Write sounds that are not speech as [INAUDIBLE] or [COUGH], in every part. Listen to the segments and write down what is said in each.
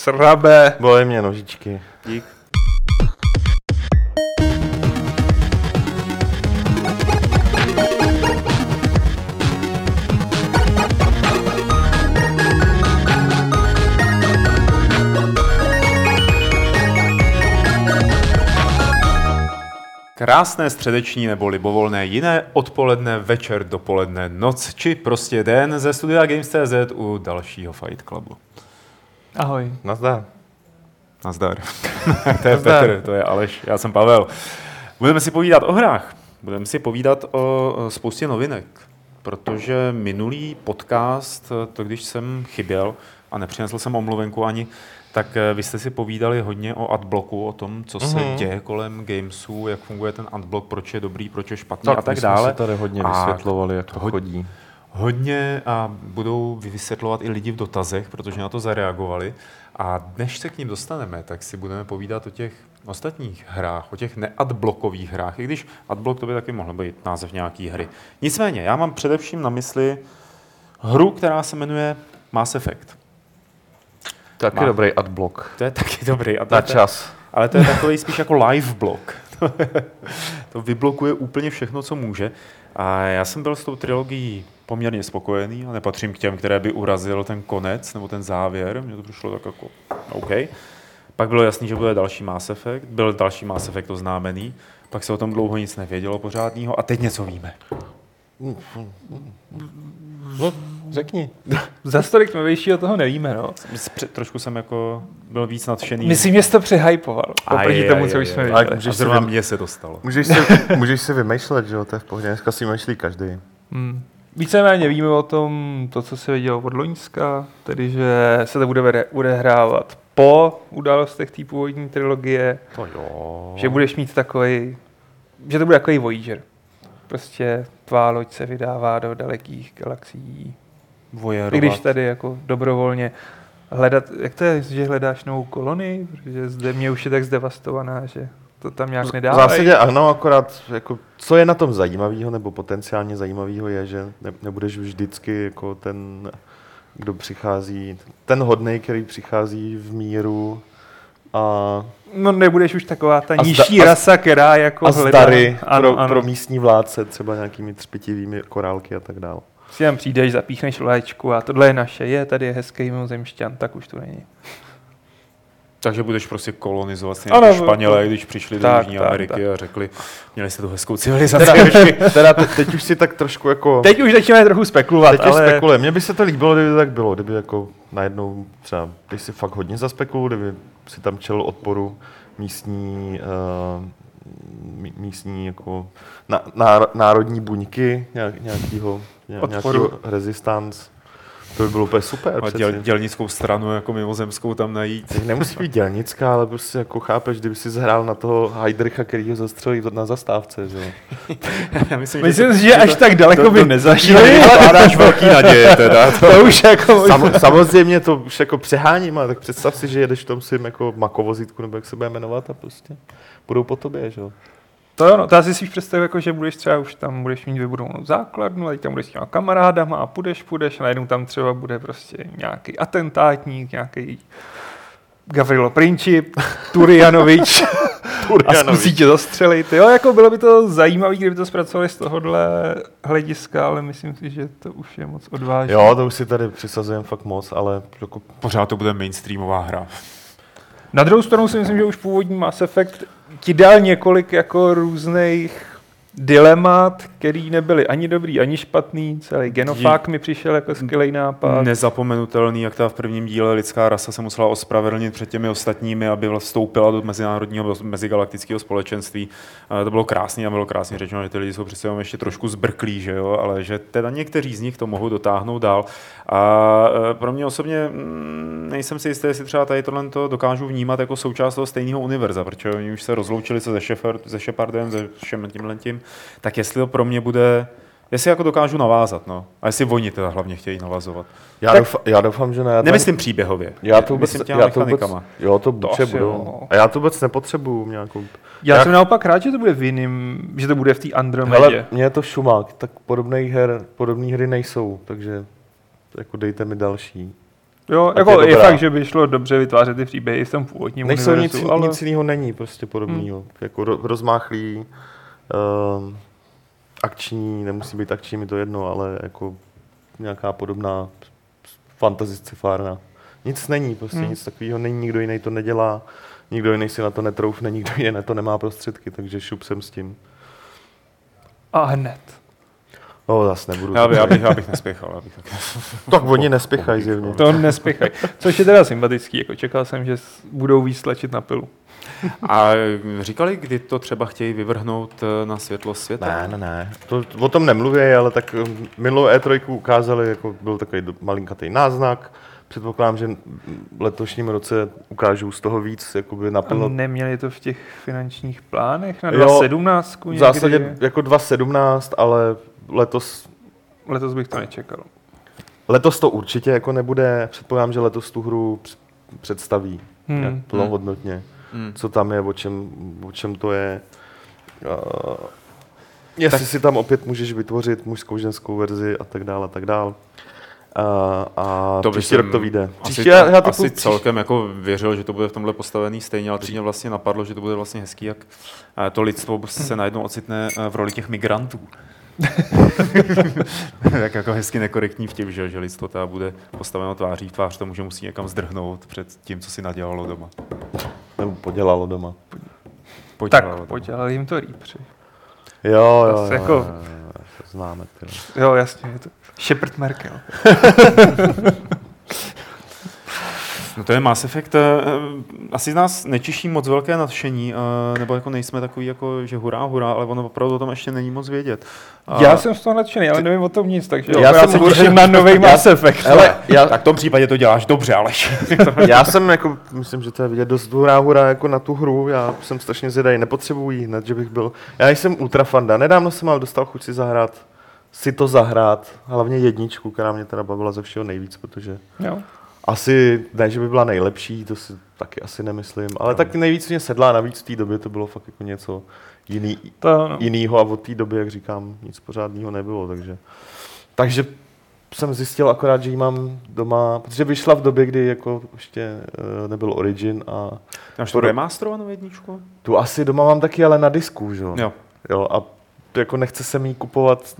srabe. Bolej mě nožičky. Dík. Krásné středeční nebo libovolné jiné odpoledne, večer, dopoledne, noc či prostě den ze studia Games.cz u dalšího Fight Clubu. Ahoj. Nazdar. Nazdar. [LAUGHS] to je Nazdar. Petr, to je Aleš, já jsem Pavel. Budeme si povídat o hrách. Budeme si povídat o spoustě novinek, protože minulý podcast, to když jsem chyběl a nepřinesl jsem omluvenku ani, tak eh, vy jste si povídali hodně o adblocku, o tom, co se Mhm. děje kolem gamesů, jak funguje ten adblock, proč je dobrý, proč je špatný Tak, a tak my jsme dále. si tady hodně A vysvětlovali, jak to ho- chodí. Hodně a budou vysvětlovat i lidi v dotazech, protože na to zareagovali. A než se k ním dostaneme, tak si budeme povídat o těch ostatních hrách, o těch neadblokových hrách, i když adblock to by taky mohl být název nějaký hry. Nicméně, já mám především na mysli hru, která se jmenuje Mass Effect. Taky Má- dobrý adblock. To je taky dobrý. A to Na čas. ale to je takový spíš jako live blok. [LAUGHS] to vyblokuje úplně všechno, co může. A já jsem byl s tou trilogií poměrně spokojený a nepatřím k těm, které by urazil ten konec nebo ten závěr. Mně to přišlo tak jako OK. Pak bylo jasný, že bude další Mass Effect. Byl další Mass Effect oznámený. Pak se o tom dlouho nic nevědělo pořádného a teď něco víme. No, řekni. [LAUGHS] Za tolik novějšího toho nevíme, no. Trošku jsem jako byl víc nadšený. Myslím, že jsi to přehypoval. Oproti tomu, co už jsme viděli. A zrovna mně se to stalo. můžeš, si, můžeš si vymýšlet, že jo, to je v pohodě. Dneska si myslí každý. Hmm. Víceméně víme o tom, to, co se vidělo od Loňska, tedy že se to bude odehrávat po událostech té původní trilogie, To jo. že budeš mít takový, že to bude takový Voyager. Prostě tvá loď se vydává do dalekých galaxií. Vojerovat. I když tady jako dobrovolně hledat, jak to je, že hledáš novou kolonii, protože zde mě už je tak zdevastovaná, že to tam nějak V nedá. zásadě ano, akorát jako, co je na tom zajímavého nebo potenciálně zajímavého je, že ne, nebudeš vždycky jako ten, kdo přichází, ten hodnej, který přichází v míru a, No nebudeš už taková ta zda- nižší a- rasa, která jako a hledá. zdary ano, pro, ano. pro místní vládce, třeba nějakými třpitivými korálky a tak dále. Si tam přijdeš, zapíchneš léčku a tohle je naše, je, tady je hezký mimozemšťan, tak už to není. Takže budeš prostě kolonizovat si Ano, jako Španělé, to- když přišli do tak, Jižní tak, Ameriky tak. a řekli, měli jste tu hezkou civilizaci. Teda, ještě." teda te, teď už si tak trošku jako... Teď už začínáme trochu spekulovat, Teď ale spekuluje. Mně by se to líbilo, kdyby to tak bylo. Kdyby jako najednou třeba, když si fakt hodně zaspekuluju, kdyby si tam čel odporu místní, uh, místní jako na, náro, národní buňky nějak, nějakýho, nějakýho rezistance. To by bylo úplně super. A děl, dělnickou stranu jako mimozemskou tam najít. Teď nemusí být dělnická, ale prostě jako chápeš, kdyby si zhrál na toho Heidricha, který ho zastřelí na zastávce, že myslím, myslím to- si, že až tak daleko to- by to- nezašli. Vkládáš velký naděje teda. To už jako Sam, samozřejmě to už jako přeháním, ale tak představ si, že jedeš v tom svým jako makovozítku, nebo jak se bude jmenovat a prostě budou po tobě, že jo. To jo, no, to asi si představuji, jako, že budeš třeba už tam budeš mít vybudovanou základnu, a tam budeš s těma kamarádama a půjdeš, půjdeš a najednou tam třeba bude prostě nějaký atentátník, nějaký Gavrilo Princip, [LAUGHS] Turjanovič a zkusí tě zastřelit. Jo, jako bylo by to zajímavé, kdyby to zpracovali z tohohle hlediska, ale myslím si, že to už je moc odvážné. Jo, to už si tady přisazujeme fakt moc, ale jako Pořád to bude mainstreamová hra. Na druhou stranu si myslím, že už původní Mass Effect ti dal několik jako různých dilemat, který nebyly ani dobrý, ani špatný. Celý genofák mi přišel jako skvělý nápad. Nezapomenutelný, jak ta v prvním díle lidská rasa se musela ospravedlnit před těmi ostatními, aby vstoupila do mezinárodního, mezigalaktického společenství. To bylo krásné a bylo krásně řečeno, že ty lidi jsou přece jenom ještě trošku zbrklí, že jo? ale že teda někteří z nich to mohou dotáhnout dál. A e, pro mě osobně mm, nejsem si jistý, jestli třeba tady tohle to dokážu vnímat jako součást toho stejného univerza, protože oni už se rozloučili se se, Shepard, se Shepardem, se všem tímhle tím, tak jestli to pro mě bude Jestli jako dokážu navázat, no. A jestli oni teda hlavně chtějí navazovat. já, Tak- doufám, já doufám, že ne. Já tam- Nemyslím příběhově. já to vůbec, Myslím já to vůbec, jo, to, To budou. jo, no. A já to vůbec nepotřebuju nějakou... Já Jak- jsem naopak rád, že to bude v jiným, že to bude v té Andromedě. Hele, mně je to šumák, tak podobných her, podobné hry nejsou, takže jako dejte mi další. Jo, Ať jako je je, fakt, že by šlo dobře vytvářet ty příběhy v tom původním Nejsou nic, univerzu, ale... nic jiného není prostě podobného. Hmm. Jako ro, rozmáchlý, um, akční, nemusí být akční, mi to jedno, ale jako nějaká podobná fantasy sci-fárna. Nic není, prostě Hmm. nic takového není, nikdo jiný to nedělá, nikdo jiný si na to netroufne, nikdo jiný na to nemá prostředky, takže šup jsem s tím. A hned. No, zase nebudu. Já, by, já, bych, já bych nespěchal. Já bych tak... [LAUGHS] Tak oni nespěchají zjevně. To nespěchaj. Což je teda sympatický, jako čekal jsem, že budou víc tlačit na pilu. A říkali, kdy to třeba chtějí vyvrhnout eh, na světlo světa? Ne, ne, ne. To, o tom nemluví, ale tak um, minulou E3 ukázali, jako byl takový malinkatý náznak. Předpokládám, že v letošním roce ukážou z toho víc, jakoby A naplno. neměli to v těch finančních plánech na Jo, 2017? V někdy? zásadě jako 2017, ale letos, Letos bych to nečekal. letos to určitě jako nebude. Předpokládám, že letos tu hru př- představí hmm. plnohodnotně. Hmm. Co tam je, o čem, o čem to je. Uh, jestli tak. si tam opět můžeš vytvořit mužskou, ženskou verzi a tak dále, a tak dále. A, a To příští rok to vyjde. Asi, já, já to asi příští- celkem jako věřil, že to bude v tomhle postavený stejně, ale teď mě vlastně napadlo, že to bude vlastně hezký, jak eh, to lidstvo se najednou ocitne eh, v roli těch migrantů. [LAUGHS] jak jako hezky nekorektní vtip, že, že lidstvo teda bude postaveno tváří v tvář tomu, že musí někam zdrhnout před tím, co si nadělalo doma. Nebo podělalo doma. Podělalo Tak, doma. podělali jim to rýpři. Jo, jo, jo, jo, jako- jo, jo, to známe. Ty. jo. Jo, jasně. Je to Shepard Merkel. [LAUGHS] No to je Mass Effect. eh, Asi z nás nečiší moc velké nadšení, eh, nebo jako nejsme takový, jako, že hurá, hurá, ale ono opravdu o tom ještě není moc vědět. A- Já jsem z toho nadšený, ale nevím o tom nic, takže Já já, já jsem těším na nový Mass Effect. Ale já, Tak v tom případě to děláš dobře, Aleš. [LAUGHS] já jsem jako, myslím, že to je vidět dost hurá, hurá jako na tu hru. Já jsem strašně zvědavý, nepotřebuji hned, že bych byl. Já jsem ultrafanda, nedávno jsem ale dostal chuť si zahrát, si to zahrát, hlavně jedničku, která mě teda bavila ze všeho nejvíc, protože Jo. Asi, ne, že by byla nejlepší, to si taky asi nemyslím, ale tak nejvíc mě sedla, navíc v té době to bylo fakt jako něco jiný, To, no. jinýho a od té doby, jak říkám, nic pořádného nebylo, takže, takže jsem zjistil akorát, že ji mám doma, protože vyšla v době, kdy jako ještě eh, nebyl Origin a Máš to remasterovanou jedničku? tu asi doma mám taky, ale na disku, že jo? Jo. jo a jako nechce se mi kupovat,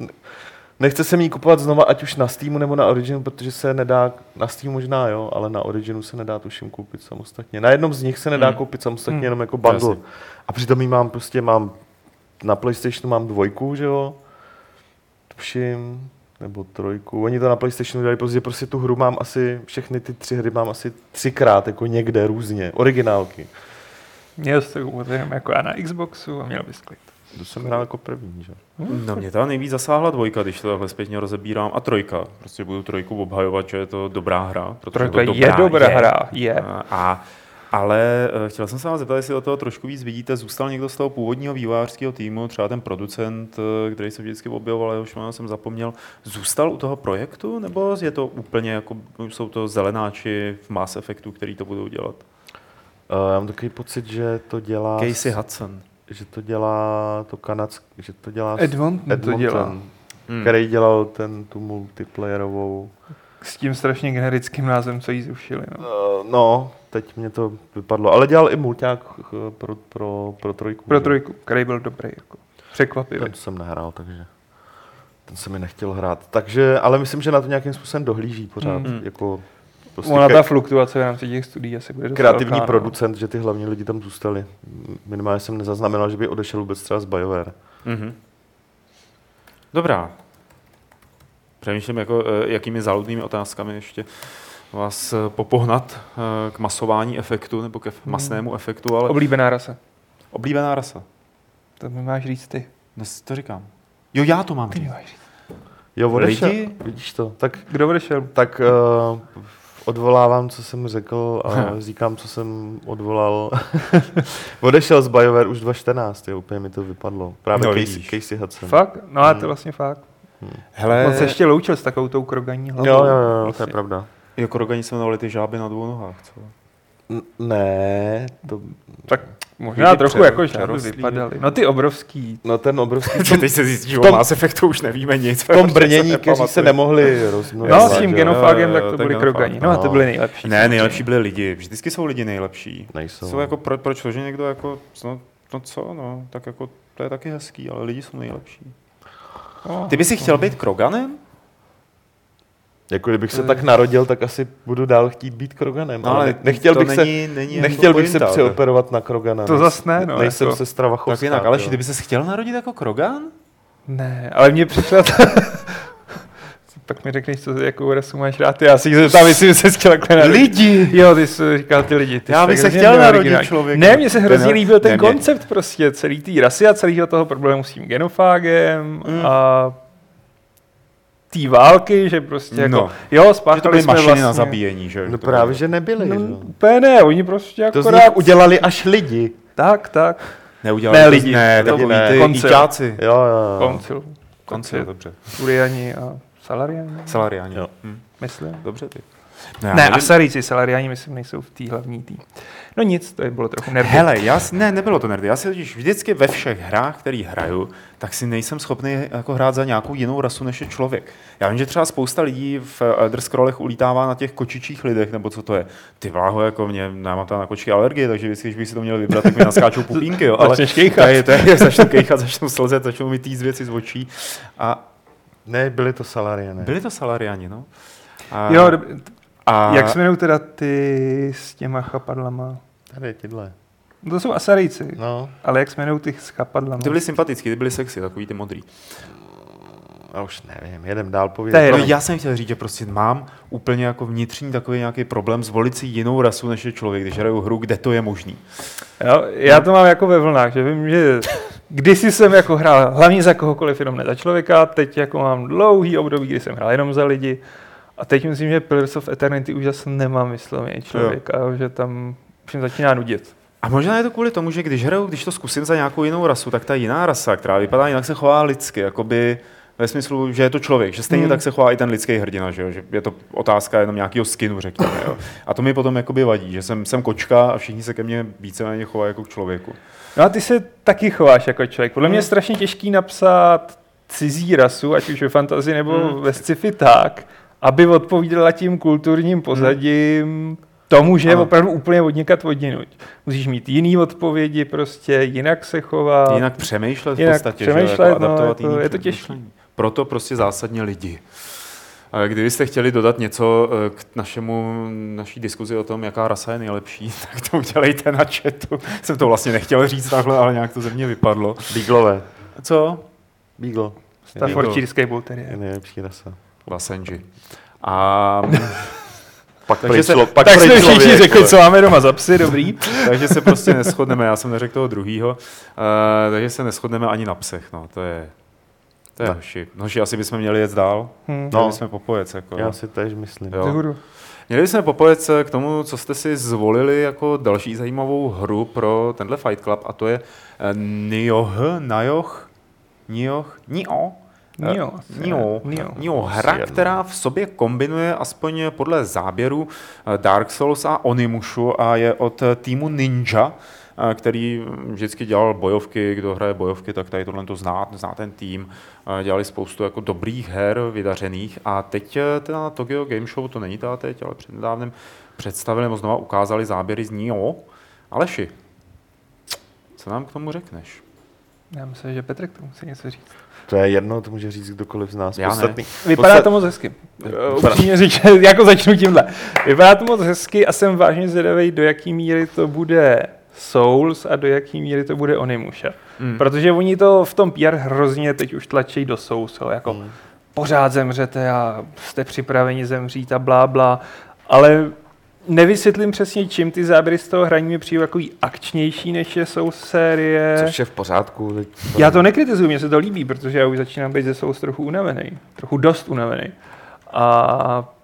nechce se mi kupovat znova, ať už na Steamu nebo na Originu, protože se nedá, na Steamu možná jo, ale na Originu se nedá tuším koupit samostatně. Na jednom z nich se nedá Hmm. koupit samostatně Hmm. jenom jako bundle. Jasně. A přitom ji mám prostě, mám na PlayStationu mám dvojku, že jo, tuším, nebo trojku. Oni to na PlayStationu dělají, protože prostě tu hru mám asi, všechny ty tři hry mám asi třikrát, jako někde různě, originálky. Měl jsi to jako já na Xboxu a měl bys klid. To jsem hrál jako první, že? No mě ta nejvíc zasáhla dvojka, když to takhle zpětně rozebírám, a trojka. Prostě budu trojku obhajovat, že je to dobrá hra. protože Trojka to je dobrá hra, je. A, a ale eh, chtěl jsem se vás zeptat, jestli do toho trošku víc vidíte, zůstal někdo z toho původního vývojářského týmu, třeba ten producent, eh, který se vždycky objevoval, jehož jméno jsem zapomněl, zůstal u toho projektu, nebo je to úplně jako, jsou to zelenáči v Mass Effectu, který to budou dělat? Uh, já mám takový pocit, že to dělá... Casey Hudson. Že to dělá to kanadsk, že to dělá s- Edmonton to dělá. Hmm. který dělal ten tu multiplayerovou. S tím strašně generickým názvem, co jí zrušili. No. Uh, no, teď mě to vypadlo, ale dělal i mulťák eh, pro, pro, pro trojku. Pro že? trojku, který byl dobrý. Jako. Překvapivý. Ten jsem nehrál, takže ten se mi nechtěl hrát. Takže, ale myslím, že na to nějakým způsobem dohlíží pořád. Mm. Mm. Jako prostě Ona ke- ta fluktuace v rámci těch studií asi bude kreativní velká, no. producent, že ty hlavní lidi tam zůstali. Minimálně jsem nezaznamenal, že by odešel vůbec třeba z BioWare. Mhm. Dobrá. Přemýšlím, jako, eh, jakými záludnými otázkami ještě vás eh, popohnat eh, k masování efektu nebo ke masnému efektu, ale Oblíbená rasa. oblíbená rasa. To mi máš říct ty. Dnes to říkám. Jo, já to mám Ty mi říct. máš říct. Jo, odešel. Lidi? Vidíš to. Tak Kdo odešel? Tak uh, odvolávám, co jsem řekl a říkám, co jsem odvolal. [LAUGHS] Odešel z BioWare už 2014, jo, úplně mi to vypadlo. Právě No, Casey, vidíš. Casey Hudson. Fakt? No a to Hmm. vlastně fakt. Hele, On se ještě loučil s takovou tou kroganí hlavou. Jo, jo, jo, to je Vlastně. pravda. jako rogani se jmenovali ty žáby na dvou nohách. Co? Ne, to, Tak možná trochu jako, vypadaly. No ty obrovský. no ten obrovský, [LAUGHS] tom, teď se zjistí, že o Mass Effectu už nevíme nic. v tom [LAUGHS] brnění, kteří se nemohli rozmnožit. No s tím genofágem, jo, tak to genofág, krogani. No a ty no. byly nejlepší. Ne, nejlepší byli lidi. Vždycky jsou lidi nejlepší. Nejsou. Jsou jako, pro, proč to, že někdo jako, no, no co, no, tak jako, to je taky hezký, ale lidi jsou nejlepší. No. Ty bys si chtěl být Kroganem? Jako kdybych se tak narodil, tak asi budu dál chtít být Kroganem. No, ale ale ne- nechtěl bych se, není, není jako nechtěl bych se přeoperovat na Krogana. To Nejs- zas ne, no, Nejsem jako- sestra Tak Vachovská. jinak, ale bys se chtěl narodit jako Krogan? Ne, ale mně přišla ta... [LAUGHS] Pak mi řekneš, co jakou rasu máš rád. Já si zeptám, jestli by se chtěl takhle narodit. Lidi! Jo, ty jsi říkal ty lidi. Ty Já bych tak se chtěl narodit člověk. Ne, mně se Ten- hrozně líbil ten ne, mě- koncept prostě, celý té rasy a celého toho problému s tím genofágem Mm. a té války, že prostě jako, No. jo, Že to spáchali byly jsme mašiny vlastně, na zabíjení, že? No To právě, že nebyli. No, že? úplně ne, oni prostě To z akorát, nich udělali až lidi. tak, tak, Neudělali Ne, to- lidi. Ne, To takový ne. ty Koncil. íťáci. Jo, jo, jo. koncil, Koncil, dobře. Uriani a Salariani, Salariáni. Jo. Hm. myslím. Dobře ty. Ne, já nevím. Asarici, Salariani, myslím, nejsou v té hlavní tý. No nic, to je bylo trochu nervy. Hele, já, ne, nebylo to nerdy. Já si totiž vždycky ve všech hrách, který hraju, tak si nejsem schopný jako hrát za nějakou jinou rasu než je člověk. Já vím, že třeba spousta lidí v Elder Scrollech ulítává na těch kočičích lidech, nebo co to je. Ty vláho, jako mě, já mám tam na kočky alergie, takže vždycky, když bych si to měl vybrat, tak mi naskáčou pupínky, jo. [LAUGHS] Ale Začneš kejchat. to je, to je, [LAUGHS] začnu kejchat, začnu slzet, začnou mi týzt věci z očí. A Ne, byli to salariané. byli to salariani, no. A, Jo, a, jak se jmenují teda ty s těma chapadlama? Tady tyhle. No To jsou Asarici, No, ale jak se jmenují ty s chapadlama? ty byli sympatický, ty byli sexy, takový ty modrý. já už nevím, jedem dál je No, já jsem chtěl říct, že prostě mám úplně jako vnitřní takový nějaký problém zvolit si jinou rasu než je člověk, když hraju hru, kde to je možný. Jo, já to mám jako ve vlnách, že vím, že kdysi jsem jako hrál hlavně za kohokoliv, jenom ne za člověka, teď jako mám dlouhý období, kdy jsem hrál jenom za lidi a teď myslím, že Pillars of Eternity už zase nemám vysloveně člověka, jo. že tam jim začíná nudit. A možná je to kvůli tomu, že když hraju, když to zkusím za nějakou jinou rasu, tak ta jiná rasa, která vypadá jinak, se chová lidsky, jakoby ve smyslu, že je to člověk, že stejně Hmm. tak se chová i ten lidský hrdina, že, jo? že je to otázka jenom nějakého skinu, řekněme. Jo? A to mi potom jakoby vadí, že jsem, jsem kočka a všichni se ke mně víceméně chovají jako k člověku. No a ty se taky chováš jako člověk. Podle mě je Hmm. strašně těžký napsat cizí rasu, ať už ve fantazii nebo Hmm. ve sci-fi tak, aby odpovídala tím kulturním pozadím tomu, že je Ano. opravdu úplně odněkat odjinuť. Musíš mít jiný odpovědi prostě, jinak se chovat. Jinak přemýšlet v Jinak podstatě, že jo, přemýšlet, jako no, adaptovat jako je to těžký. Proto prostě zásadně lidi. A Kdybyste chtěli dodat něco eh, k našemu, naší diskuzi o tom, jaká rasa je nejlepší, [LAUGHS] tak to udělejte na chatu. Jsem to vlastně nechtěl říct takhle, ale nějak to ze mě vypadlo. Beaglové. Co? Beagle. Staffordshireský bull Je terrier. nejlepší rasa. Lasenži. A [LAUGHS] Pak Takže se- člo- pak Tak jsme všichni člověk, řekli, co máme doma za psy, dobrý. [LAUGHS] takže se prostě neschodneme, já jsem neřekl toho druhýho, uh, takže se neschodneme ani na psech, no, to je, to je Ne. hoši. Hoši, asi bychom měli jet dál, Hm. no. No. bychom popojec, jako. Já si tež myslím. Jo. Měli jsme popojec k tomu, co jste si zvolili jako další zajímavou hru pro tenhle Fight Club a to je eh, Nioh, Najoh, Nioh, Nio, Nio. Nio, Nio. Nio, hra, jedno. která v sobě kombinuje aspoň podle záběru eh, Dark Souls a Onimushu a je od eh, týmu Ninja, eh, který vždycky dělal bojovky, kdo hraje bojovky, tak tady tohle to zná, zná ten tým. Eh, Dělali spoustu jako dobrých her, vydařených a teď eh, teda na Tokyo Game Show, to není teda teď, ale přednedávnem představili nebo znova ukázali záběry z Nio. Aleši, co nám k tomu řekneš? Já myslím, že Petr k tomu chce něco říct. To je jedno, to může říct kdokoliv z nás. Já ne. Podstatný. Vypadá Podstat- to moc hezky. Uh, Upřímně řečeno, [LAUGHS] jako začnu tímhle. Vypadá to moc hezky a jsem vážně zvědavý, do jaký míry to bude Souls a do jaký míry to bude Onimusha. Mm. Protože oni to v tom PR hrozně teď už tlačí do Souls, jako Mm. pořád zemřete a jste připraveni zemřít a blá, blá. Ale nevysvětlím přesně, čím ty záběry z toho hraní mi přijde jako akčnější, než je Souls série. Což je v pořádku. Teď Já to nekritizuju, mně se to líbí, protože já už začínám být ze Souls trochu unavený. Trochu dost unavený. A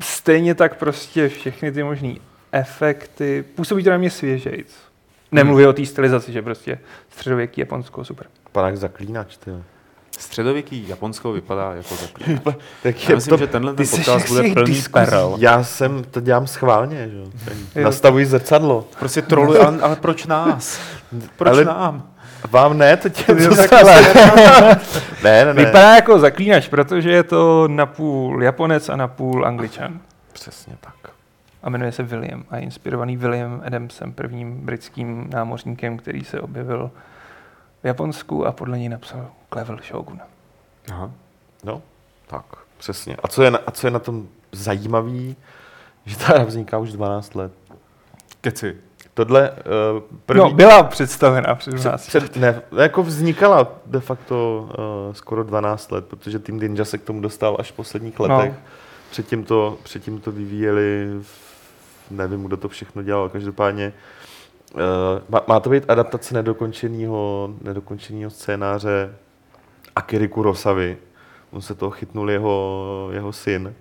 stejně tak prostě všechny ty možné efekty, působí to na mě svěžejc. Nemluvím o té stylizaci, že prostě středověký Japonsko, super. Jak zaklínač, ty. Středověký Japonsko vypadá jako zaklínač. Tak [LAUGHS] Já myslím, to, že tenhle ty ten podcast bude plný diskuzí. perel. já jsem, to dělám schválně, že? Nastavuji zrcadlo. Prostě troluj, ale, ale proč nás? Proč Ale- nám? Vám ne, to [LAUGHS] tak stále. [LAUGHS] ne, ne, ne. Vypadá jako zaklínač, protože je to napůl Japonec a napůl Angličan. Přesně tak. A jmenuje se William a je inspirovaný William Adamsem, prvním britským námořníkem, který se objevil v Japonsku a podle něj napsal Clever Shogun. Aha. No, tak, přesně. A co je na, a co je na tom zajímavý, že ta hra vzniká už 12 let. Keci. Tohle uh, první... No, byla představena před před, 12 před, ne, jako vznikala de facto uh, skoro 12 let, protože tým Ninja se k tomu dostal až v posledních letech. No. Předtím, to, předtím to vyvíjeli, v, nevím, kdo to všechno dělal, každopádně uh, má, má to být adaptace nedokončeného, nedokončeného scénáře Akiri Kurosavy. On se toho chytnul jeho, jeho syn.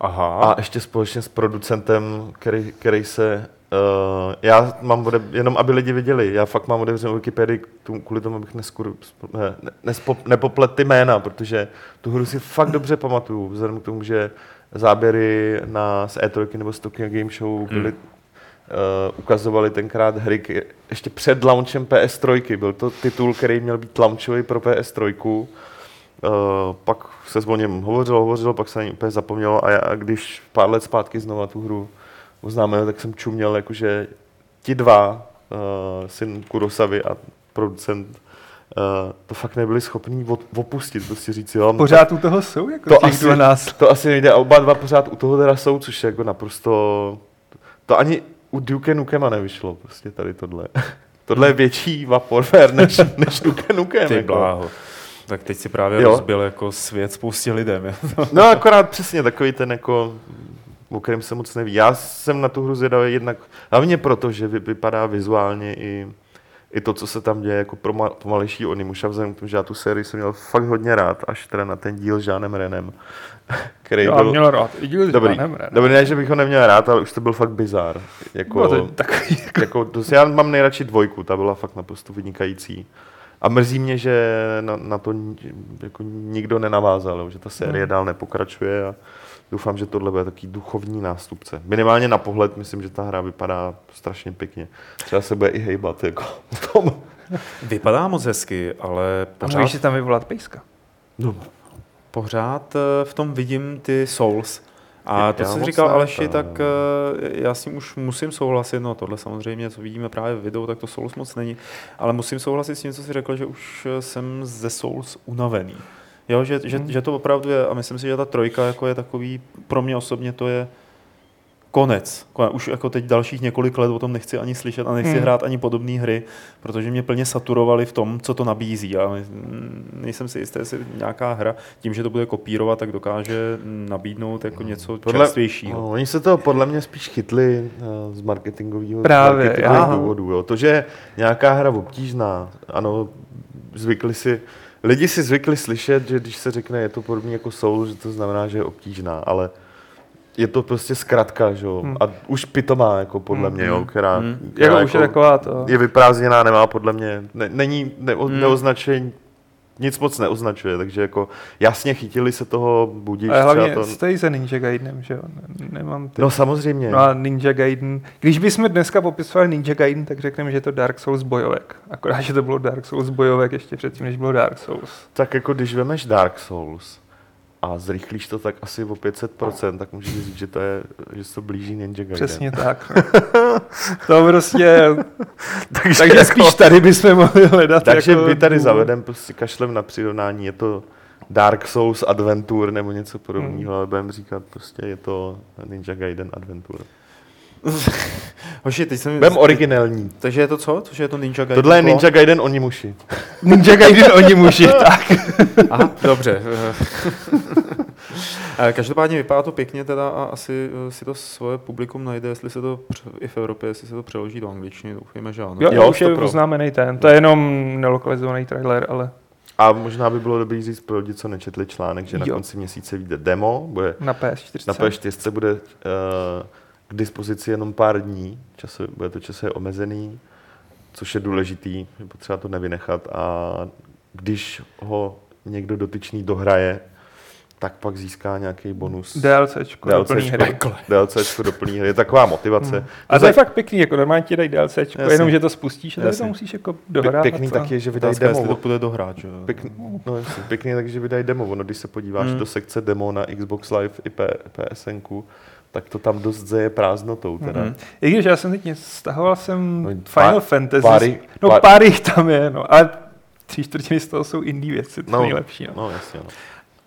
Aha. A ještě společně s producentem, který, který se... Uh, já mám, ode, jenom aby lidi viděli, já fakt mám otevřenou Wikipedii tomu, kvůli tomu, abych neskur, ne, ne, nespo, nepoplet ty jména, protože tu hru si fakt dobře pamatuju, vzhledem k tomu, že záběry na, z E3 nebo z Tokyo Game Show byly, hmm. Uh, ukazovali tenkrát hry ještě před launchem PS3. Byl to titul, který měl být launchový pro PS3. Uh, pak se o něm hovořilo, hovořilo, pak se na něj úplně zapomnělo a já, když pár let zpátky znova tu hru oznámil, tak jsem čuměl, jakože ti dva, uh, syn Kurosavy a producent, uh, to fakt nebyli schopní od, opustit, prostě říct, jo, Pořád u toho jsou, jako To asi- 12. to asi nejde a oba dva pořád u toho teda jsou, což je jako naprosto, to ani u Duke Nukema nevyšlo, prostě tady tohle. [LAUGHS] tohle je větší Vaporware [LAUGHS] než, než Duke Nukem. Ty jako. bláho. Tak teď si právě Jo. rozbil jako svět spoustě lidem. [LAUGHS] No akorát přesně takový ten jako, o kterém se moc neví. Já jsem na tu hru zvědavý jednak, hlavně proto, že vy, vypadá vizuálně i, i to, co se tam děje jako pro pomalejší Onimusha, vzhledem k tomu, že já tu sérii jsem měl fakt hodně rád, až teda na ten díl s Žánem Renem, který Já byl... měl rád. I Dobrý, Renem. dobrý, ne, že bych ho neměl rád, ale už to byl fakt bizár. Jako, to takový, [LAUGHS] jako, jako, dost, já mám nejradši dvojku, ta byla fakt naprosto vynikající. A mrzí mě, že na, na to jako nikdo nenavázal, jo, že ta série Hmm. dál nepokračuje a doufám, že tohle bude takový duchovní nástupce. Minimálně na pohled myslím, že ta hra vypadá strašně pěkně. Třeba se bude i hejbat jako v tom. Vypadá moc hezky, ale a můžeš pořád, si tam vyvolat pejska. No, pořád eh, v tom vidím ty Souls. A Já to, co jsi moc říkal Aleši, tak eh, já s tím už musím souhlasit. No tohle samozřejmě, co vidíme právě v videu, tak to Souls moc není. Ale musím souhlasit s tím, co jsi řekl, že už eh, jsem ze Souls unavený. Jo, že, že, Hmm. že to opravdu je, a myslím si, že ta trojka jako je takový, pro mě osobně to je konec. Konec. Už jako teď dalších několik let o tom nechci ani slyšet a nechci Hmm. hrát ani podobné hry, protože mě plně saturovali v tom, co to nabízí. A nejsem si jistý, jestli nějaká hra tím, že to bude kopírovat, tak dokáže nabídnout jako něco Podle- čerstvějšího. No, oni se toho podle mě spíš chytli uh, z marketingového Právě, z důvodů. Jo. To, že je nějaká hra obtížná, ano, zvykli si, lidi si zvykli slyšet, že když se řekne, je to podobně jako Soul, že to znamená, že je obtížná, ale je to prostě zkratka, že jo. Hmm. A už pitomá, jako podle Hmm. mě, jo, která, Hmm. která Jako už je taková to. je vyprázdněná, nemá podle mě, ne, není, ne, Hmm. neoznačuje, nic moc neoznačuje, takže jako jasně chytili se toho, budíš Ale hlavně třeba to... stojí se Ninja Gaiden, že jo? Ne- Nemám ty. No samozřejmě. No a Ninja Gaiden. Když bychom dneska popisovali Ninja Gaiden, tak řekneme, že je to Dark Souls bojovek. Akorát, že to bylo Dark Souls bojovek ještě předtím, než bylo Dark Souls. Tak jako když vemeš Dark Souls a zrychlíš to tak asi o 500%, tak můžeš říct, že to, je, že se to blíží Ninja Gaiden. Přesně [LAUGHS] tak. to prostě... [LAUGHS] takže, Takže jako, spíš tady bychom mohli hledat takže jako my tady zavedem prostě kašlem na přirovnání, je to Dark Souls Adventure nebo něco podobného, Hmm. ale budeme říkat prostě je to Ninja Gaiden Adventure. [LAUGHS] Hoši, teď jsem... Budeme originální. Takže je to co? Cože je to Ninja Gaiden? Tohle je? Ninja Gaiden Onimushi. Ninja Gaiden oni muži, [LAUGHS] tak. [LAUGHS] Aha, dobře. Eh, Každopádně vypadá to pěkně teda a asi eh, si to svoje publikum najde, jestli se to pře- i v Evropě, jestli se to přeloží do angličtiny, doufejme, že ano. Jo, Jo, už je 100%. oznámený ten. To je jenom nelokalizovaný trailer, ale A možná by bylo dobré říct pro lidi, co nečetli článek, že na Jo. konci měsíce vyjde demo, bude na PS4. Na P4 bude uh, k dispozici jenom pár dní, časově, bude to časově omezený, což je důležitý, je potřeba to nevynechat a když ho někdo dotyčný dohraje, tak pak získá nějaký bonus. DLCčko, do plný hry. DLCčko do plný hry. Je taková motivace. Hmm. A to je fakt pěkný, jako normálně ti dají DLCčko, Jasně. jenom že to spustíš, a tady to Jasně. musíš jako dohrát. Pěkný to- taky je, že vydají Otázka, jestli to demo. půjde dohrát, že. Pěkný, no jasně, pěkný je taky, že vydají demo. Ono, když se podíváš Hmm. do sekce demo na Xbox Live i PSN, tak to tam dost zeje prázdnotou. Teda. Mhm. I když já jsem teď stahoval jsem No, Final pár- Fantasy. pár- no pár- pár jich tam je, no, ale tři čtvrtiny z toho jsou indie věci, to No, nejlepší. No. No jasně, no.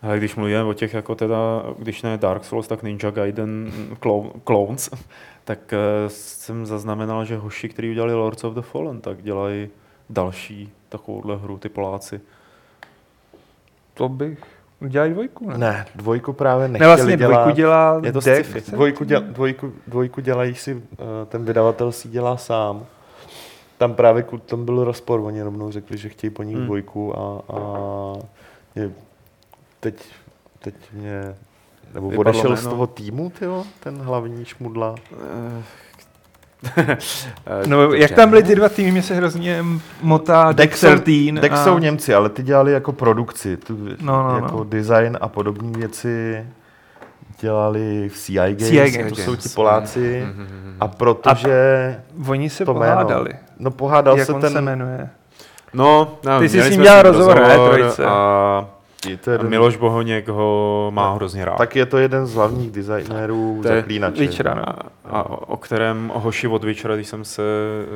Ale když mluvíme o těch, jako teda, když ne Dark Souls, tak Ninja Gaiden Clones, [LAUGHS] tak eh, jsem zaznamenal, že hoši, kteří udělali Lords of the Fallen, tak dělají další takovouhle hru, ty Poláci. To bych udělal dvojku, ne? Ne, dvojku právě ne nechtěli vlastně dělat. dvojku dělá je to Deck, sci-fi. Dvojku, děl, dvojku, dvojku dělají si, eh, ten vydavatel si dělá sám. Tam právě tam byl rozpor, oni rovnou řekli, že chtějí po nich Hmm. dvojku a, a je, teď, teď mě, nebo odešel z toho týmu, tyjo, ten hlavní šmudla. Eh, No, jak tam byly ty dva týmy, mě se hrozně motá Deck Deck jsou, 13 Deck a- jsou Němci, ale ty dělali jako produkci, tu, No, no, jako no. design a podobné věci dělali v CI Games, CI Games. to jsou ti. Poláci. Mhm. A protože, Oni se To pohádali. no pohádal Jak se on ten, se jmenuje? No, no Ty jsi s ním dělal ním rozhovor, ne, trojice? A to je jeden, Miloš Bohoněk ho má hrozně rád. tak je to jeden z hlavních designérů To zaklínače. No. A, a o kterém hoši od Witchera, když jsem se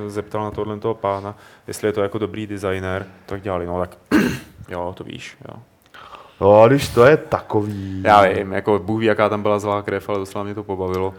zeptal na tohle toho pána, jestli je to jako dobrý designer, tak dělali, no tak [CLEARS THROAT] jo, to víš, jo. No, když to je takový. Já vím, jako Bůh ví, jaká tam byla zlá krev, ale docela mě to pobavilo.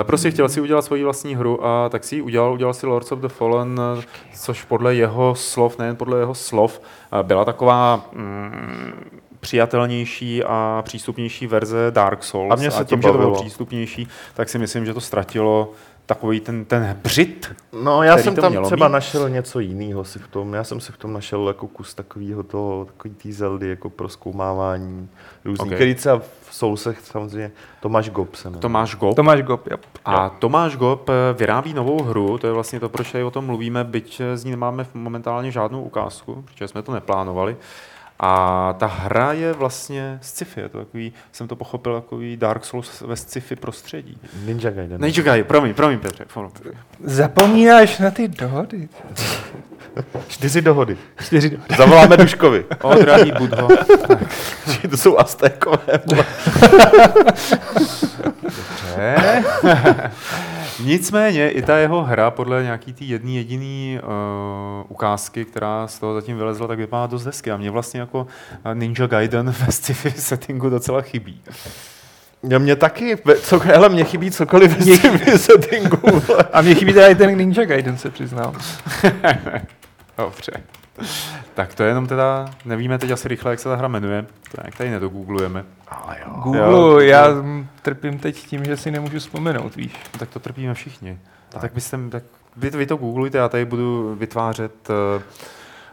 Eh, Prostě chtěl si udělat svoji vlastní hru a tak si ji udělal, udělal si Lords of the Fallen, eh, což podle jeho slov, nejen podle jeho slov, eh, byla taková mm, přijatelnější a přístupnější verze Dark Souls. A mně se to tím, že to bylo přístupnější, tak si myslím, že to ztratilo takový ten, ten břit. No, já který jsem to tam mělo třeba mít. našel něco jiného si v tom. Já jsem si v tom našel jako kus takového toho, takový tý Zeldy, jako pro zkoumávání různý, Ok. okay. který třeba v Soulsech samozřejmě Tomáš Gob se jmenuje. Tomáš Gop. Tomáš Gop, jo. A Tomáš Gop eh, vyrábí novou hru, to je vlastně to, proč tady o tom mluvíme, byť eh, z ní nemáme momentálně žádnou ukázku, protože jsme to neplánovali. A ta hra je vlastně sci-fi, je to takový, jsem to pochopil, takový Dark Souls ve sci-fi prostředí. Ninja Gaiden. Ne, čekaj, promiň, promiň Petře. promiň. Zapomínáš na ty dohody. Čtyři dohody. Čtyři dohody. Zavoláme Duškovi. [LAUGHS] O, drahý Budho. [LAUGHS] to jsou Aztékové. vole. [LAUGHS] Ne. Nicméně i ta jeho hra podle nějaký ty jedný jediný uh, ukázky, která z toho zatím vylezla, tak vypadá dost hezky. A mě vlastně jako eh, Ninja Gaiden [LAUGHS] ve sci-fi settingu docela chybí. Jo, mě taky, ve- co, hele, mě chybí cokoliv v sci-fi settingu. A mě chybí teda i ten Ninja Gaiden, se přiznám. [LAUGHS] [LAUGHS] Dobře. Tak to je jenom teda, nevíme teď asi rychle, jak se ta hra jmenuje, to jak tady nedogooglujeme. Ale jo. Google, Jo, já trpím teď tím, že si nemůžu vzpomenout, víš. No, tak to trpíme všichni. Tak, tak byste, tak vy, vy to googlujte, já tady budu vytvářet, eh,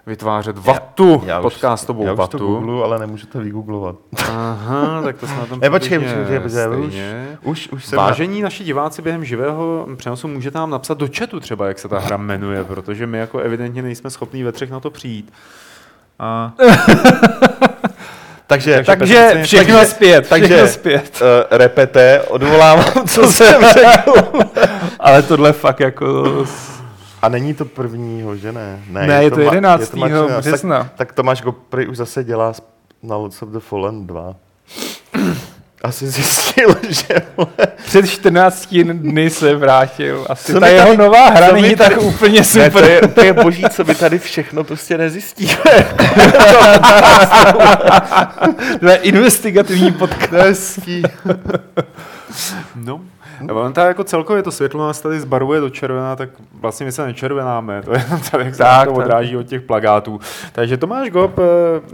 vytvářet vatu, Já už- podcastovou Já už to vatu. googlu, ale nemůžu to vygooglovat. Aha, tak to jsme na tom [LAUGHS] Ne, počkej, počkej, počkej, už, už, už jsem... Vážení naši diváci během živého přenosu můžete nám napsat do chatu třeba, jak se ta hra jmenuje, protože my jako evidentně nejsme schopní ve třech na to přijít. A [LAUGHS] Takže, Takže Petr, všechno takže- zpět, takže- všechno zpět. uh, repete, odvolávám, co jsem řekl. [LAUGHS] Ale tohle fakt jako... A není to prvního, že ne? Ne, je to ma- 11. ma- 13. března. Tak, tak Tomáš Gopry už zase dělá na Lords of the Fallen 2. [CLEARS THROAT] Asi zjistil, [LAUGHS] že Před 14 dny se vrátil. Asi Co ta jeho tady- nová hra není tady- tak úplně ne, super. to, je, to je boží, co my tady všechno prostě nezjistíme. [LAUGHS] To je investigativní podcast. [LAUGHS] no, on tady jako celkově to světlo nás tady zbarvuje do červená, tak vlastně my se nečervenáme, to je tady, jak se Tak, to tak. odráží od těch plagátů. Takže Tomáš Gop eh,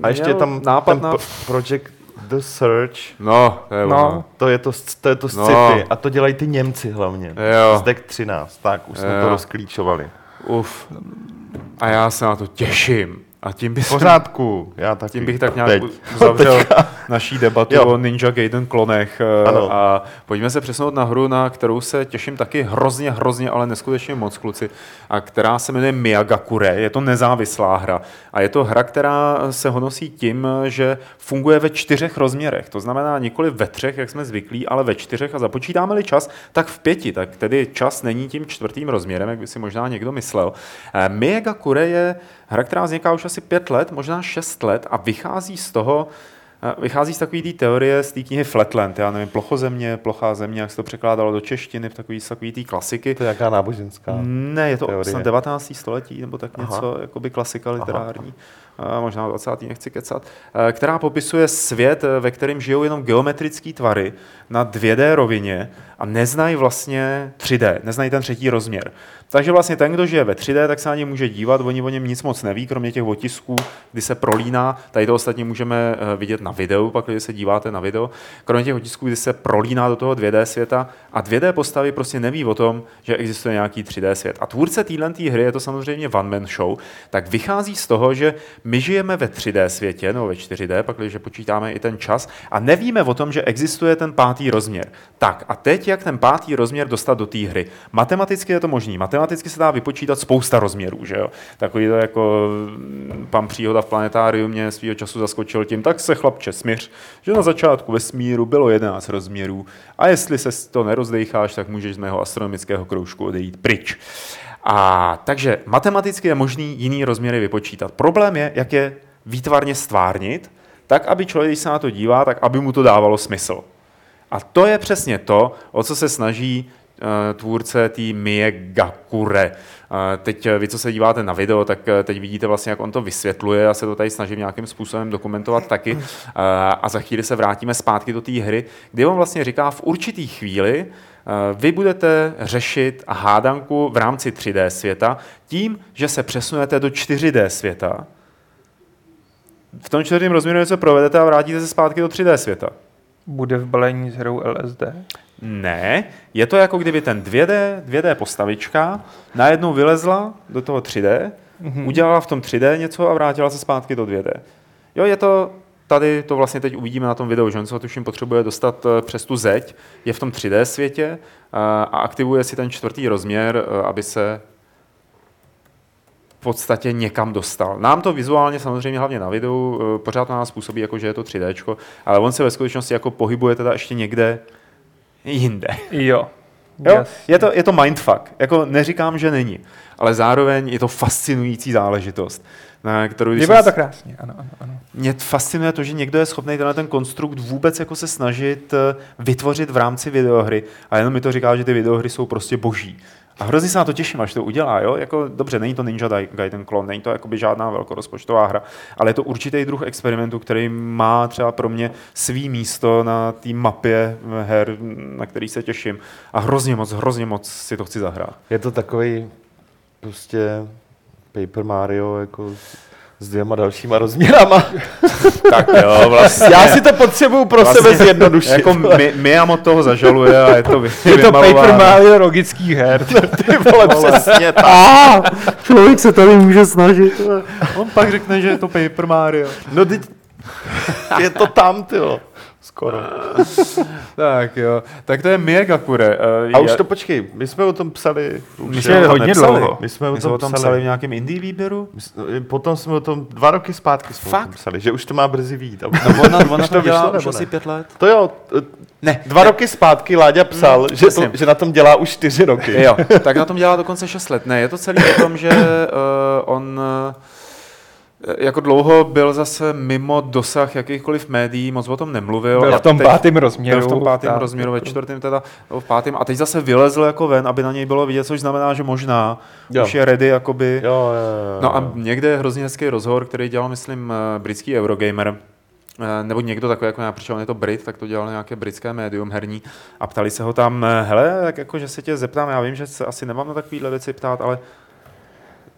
A ještě tam nápad ten na... pro- Project The Search. No, to je No. ono. To je to, to, je to No. sci-fi. A to dělají ty Němci hlavně. Jo. Z Deck 13. Tak, už jsme Jo. to rozklíčovali. Uf. A já se na to těším. A tím bych, pořádku. Já taky. tím bych tak nějak Teď. [LAUGHS] uzavřel, naší debatu Jo. o Ninja Gaiden klonech eh, Ano. a pojďme se přesunout na hru, na kterou se těším taky hrozně, hrozně, ale neskutečně moc, kluci, a která se jmenuje Miyagakure. Je to nezávislá hra a je to hra, která se honosí tím, že funguje ve čtyřech rozměrech. To znamená nikoli ve třech, jak jsme zvyklí, ale ve čtyřech a započítáme-li čas, tak v pěti. Tak tedy čas není tím čtvrtým rozměrem, jak by si možná někdo myslel. Eh, Miyagakure je hra, která vzniká už asi pět let, možná šest let a vychází z toho, eh, Vychází z takové té teorie z té knihy Flatland, já nevím, plochozemě, plochá země, jak se to překládalo do češtiny, v takový, z takový té klasiky. To je nějaká náboženská. Ne, je to teorie. snad 19. století nebo tak Aha. něco, jakoby klasika literární, a možná 20. nechci kecat, eh, která popisuje svět, eh, ve kterém žijou jenom geometrické tvary na 2D rovině a neznají vlastně 3D, neznají ten třetí rozměr. Takže vlastně ten, kdo žije ve 3D, tak se na ně může dívat, oni o něm nic moc neví, kromě těch otisků, kdy se prolíná. Tady to ostatně můžeme eh, vidět na videu, pak když se díváte na video. Kromě těch otisků, kdy se prolíná do toho 2D světa a 2D postavy prostě neví o tom, že existuje nějaký 3D svět. A tvůrce téhle hry je to samozřejmě one man show, tak vychází z toho, že my žijeme ve 3D světě, nebo ve 4D, pak když počítáme i ten čas, a nevíme o tom, že existuje ten pátý rozměr. Tak a teď, jak ten pátý rozměr dostat do té hry? Matematicky je to možný. Matematicky se dá vypočítat spousta rozměrů, že jo? Takový to jako mm, pan příhoda v planetáriu mě svýho času zaskočil tím, tak se chlapče směř, že na začátku vesmíru bylo 11 rozměrů a jestli se to nerozdejcháš, tak můžeš z mého astronomického kroužku odejít pryč. A takže matematicky je možný jiný rozměry vypočítat. Problém je, jak je výtvarně stvárnit, tak aby člověk, když se na to dívá, tak aby mu to dávalo smysl. A to je přesně to, o co se snaží tvůrce té Miegakure. Eh, Teď eh, vy, co se díváte na video, tak eh, teď vidíte vlastně, jak on to vysvětluje. Já se to tady snažím nějakým způsobem dokumentovat taky. Eh, A za chvíli se vrátíme zpátky do té hry, kdy on vlastně říká, v určitý chvíli eh, vy budete řešit hádanku v rámci 3D světa tím, že se přesunete do 4D světa. V tom čtvrtém rozměru něco provedete a vrátíte se zpátky do 3D světa. Bude v balení s hrou LSD. Ne, je to jako kdyby ten 2D, 2D postavička najednou vylezla do toho 3D, mm-hmm. udělala v tom 3D něco a vrátila se zpátky do 2D. Jo, je to, tady to vlastně teď uvidíme na tom videu, že on se ho tuším potřebuje dostat eh, přes tu zeď, je v tom 3D světě eh, a aktivuje si ten čtvrtý rozměr, eh, aby se v podstatě někam dostal. Nám to vizuálně samozřejmě hlavně na videu eh, pořád to nás působí jako, že je to 3D, ale on se ve skutečnosti jako pohybuje teda ještě někde jinde. Jo. [LAUGHS] Jo? Je, to, je to mindfuck. Jako neříkám, že není, ale zároveň je to fascinující záležitost, na kterou když Vypadá to krásně, ano, ano, ano. mě fascinuje to, že někdo je schopný tenhle ten konstrukt vůbec jako se snažit eh, vytvořit v rámci videohry a jenom mi to říká, že ty videohry jsou prostě boží. A hrozně se na to těším, až to udělá. Jo? Jako, dobře, není to Ninja Gaiden klon, není to jakoby žádná velkorozpočtová hra, ale je to určitý druh experimentu, který má třeba pro mě svý místo na té mapě her, na který se těším. A hrozně moc, hrozně moc si to chci zahrát. Je to takový prostě Paper Mario jako s- dvěma dalšíma rozměrama. [LAUGHS] Tak jo, vlastně. Já si to potřebuju pro sebe zjednodušit. Jako mi, Miyamoto toho zažaluje a je to vy, Je to Paper. Mario logických her. [LAUGHS] ty vole, přesně tak. A člověk se tady může snažit. On pak řekne, že je to Paper Mario. No teď je to tam, ty jo. Skoro. [LAUGHS] Tak jo, tak to je Miegakure. Uh, A už to počkej, my jsme o tom psali. my už jsme o tom hodně nepsali. dlouho. My jsme o My jsme tom o tom psali. psali v nějakém indie výběru. My jsme- Potom jsme o tom dva roky zpátky jsme o tom Fakt? psali, že už to má brzy vít. A No, ona, [LAUGHS] ona Už to dělá vyšlo, už asi ne? pět let. To jo, Ne, dva roky zpátky Láďa psal, že, to, že na tom dělá už čtyři roky. Jo, tak na tom dělá dokonce 6 let. Ne, je to celý o tom, že uh, on uh, jako dlouho byl zase mimo dosah jakýchkoliv médií, moc o tom nemluvil. Byl v tom teď- pátém rozměru. Byl v tom pátém tak. rozměru, ve čtvrtém teda, v pátém. A teď zase vylezl jako ven, aby na něj bylo vidět, což znamená, že možná Jo. už je ready jakoby. Jo, jo, jo. No a někde je hrozně hezký rozhovor, který dělal, myslím, eh, britský Eurogamer, eh, nebo někdo takový, jako já, protože on je to Brit, tak to dělal nějaké britské médium herní a ptali se ho tam, eh, hele, tak jako, že se tě zeptám, já vím, že se asi nemám na takovýhle věci ptát, ale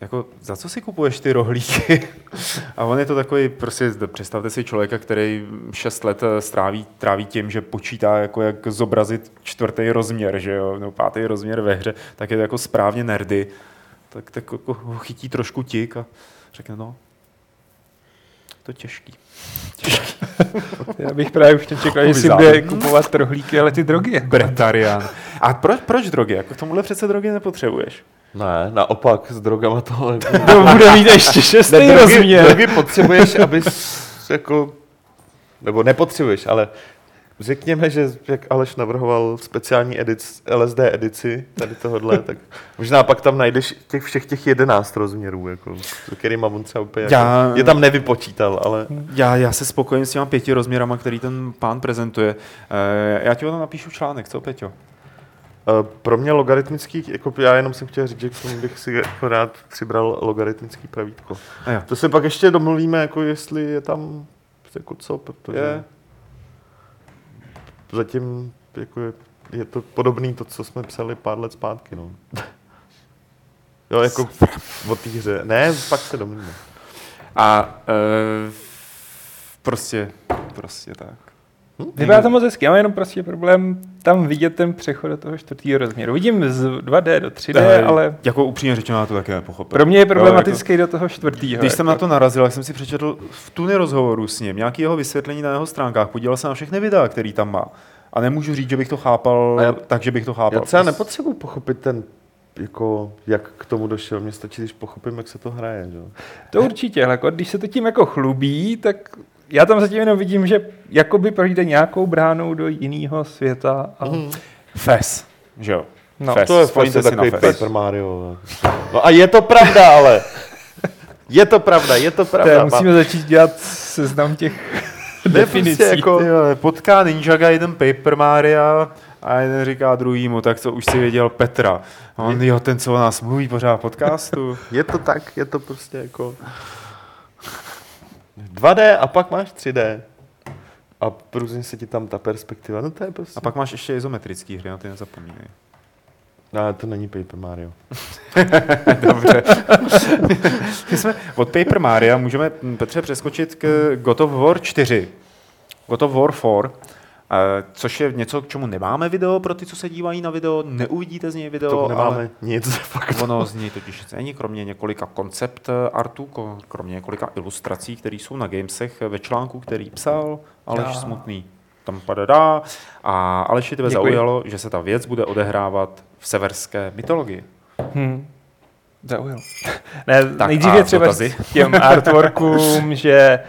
jako, za co si kupuješ ty rohlíky? [LAUGHS] A on je to takový, prostě představte si člověka, který 6 let eh, stráví, tráví tím, že počítá, jako jak zobrazit čtvrtý rozměr, že jo, nebo pátý rozměr ve hře, tak je to jako správně nerdy. Tak, tak jako ho chytí trošku tik a řekne, no, to těžký. těžký. [LAUGHS] Já bych právě už nečekal, že si bude kupovat rohlíky, ale ty drogy. jako. Bretarian. A proč, proč drogy? Jako k tomuhle přece drogy nepotřebuješ. Ne, naopak, s drogama to... [LAUGHS] To bude mít ještě šestý ne, drogy, rozměr. drogy potřebuješ, abys jako... Nebo nepotřebuješ, ale řekněme, že jak Aleš navrhoval speciální edic, LSD edici tady tohohle, tak možná pak tam najdeš těch všech těch jedenáct rozměrů, jako, kterýma on třeba úplně Já- jako, je tam nevypočítal, ale Já, já se spokojím s těma pěti rozměrama, který ten pán prezentuje. Eh, já ti o tom napíšu článek, co Peťo? Uh, pro mě logaritmický, jako já jenom jsem chtěl říct, že k tomu bych si jako rád přibral logaritmický pravítko. A jo. To se pak ještě domluvíme, jako jestli je tam jako co, protože Je. zatím jako je, je to podobný to, co jsme psali pár let zpátky, no. Jo, jako o té hře. Ne, pak se domluvíme. A eh, prostě, prostě tak. Vypadá to moc hezky, já mám jenom prostě problém tam vidět ten přechod do toho čtvrtého rozměru. Vidím z 2D do 3D, Eh, ale Jako upřímně řečeno, já to také nepochopil. pro mě je Jo, jako- problematický do toho čtvrtého. Když jsem jako. na to narazil, jak jsem si přečetl v tuny rozhovoru s ním, nějaký jeho vysvětlení na jeho stránkách, podíval se na všechny videa, který tam má. A nemůžu říct, že bych to chápal A já- tak, že bych to chápal. Já třeba nepotřebuji pochopit ten, jako, jak k tomu došel. Mně stačí, když pochopím, jak se to hraje. Že? To určitě, ale jako, když se to tím jako chlubí, tak já tam zatím jenom vidím, že jakoby projde nějakou bránou do jiného světa. A... Mhm. Fes, že jo? No, Fes. To je si na takový Fes. Paper Mario. No a je to pravda, ale. Je to pravda, je to pravda. je, musíme začít dělat seznam těch definicí. prostě jako- vole, potká Ninjaga jeden Paper Mario a jeden říká druhýmu, tak co už si věděl Petra. A on, jo, ten, co o nás mluví pořád v podcastu. Je to tak, je to prostě jako... 2D a pak máš 3D. A různě se ti tam ta perspektiva, no to je prostě... A pak máš ještě izometrický hry, na ty nezapomínej. No, to není Paper Mario. [LAUGHS] Dobře. My jsme od Paper Maria můžeme, hm, Petře, přeskočit k God of War 4. God of War 4, eh, což je něco, k čemu nemáme video pro ty, co se dívají na video, neuvidíte z něj video, To nemáme ale nic, [LAUGHS] fakt. ono z něj totiž nic není, kromě několika koncept artů, ko- kromě několika ilustrací, které jsou na Gamesech ve článku, který psal Aleš Já. Smutný. Tam padá. A Aleši, tebe Děkuji. zaujalo, že se ta věc bude odehrávat v severské mytologii. Hmm. Zaujal. [LAUGHS] Ne, Tak nejdřív je třeba dotazy? k těm [LAUGHS] artworkům, že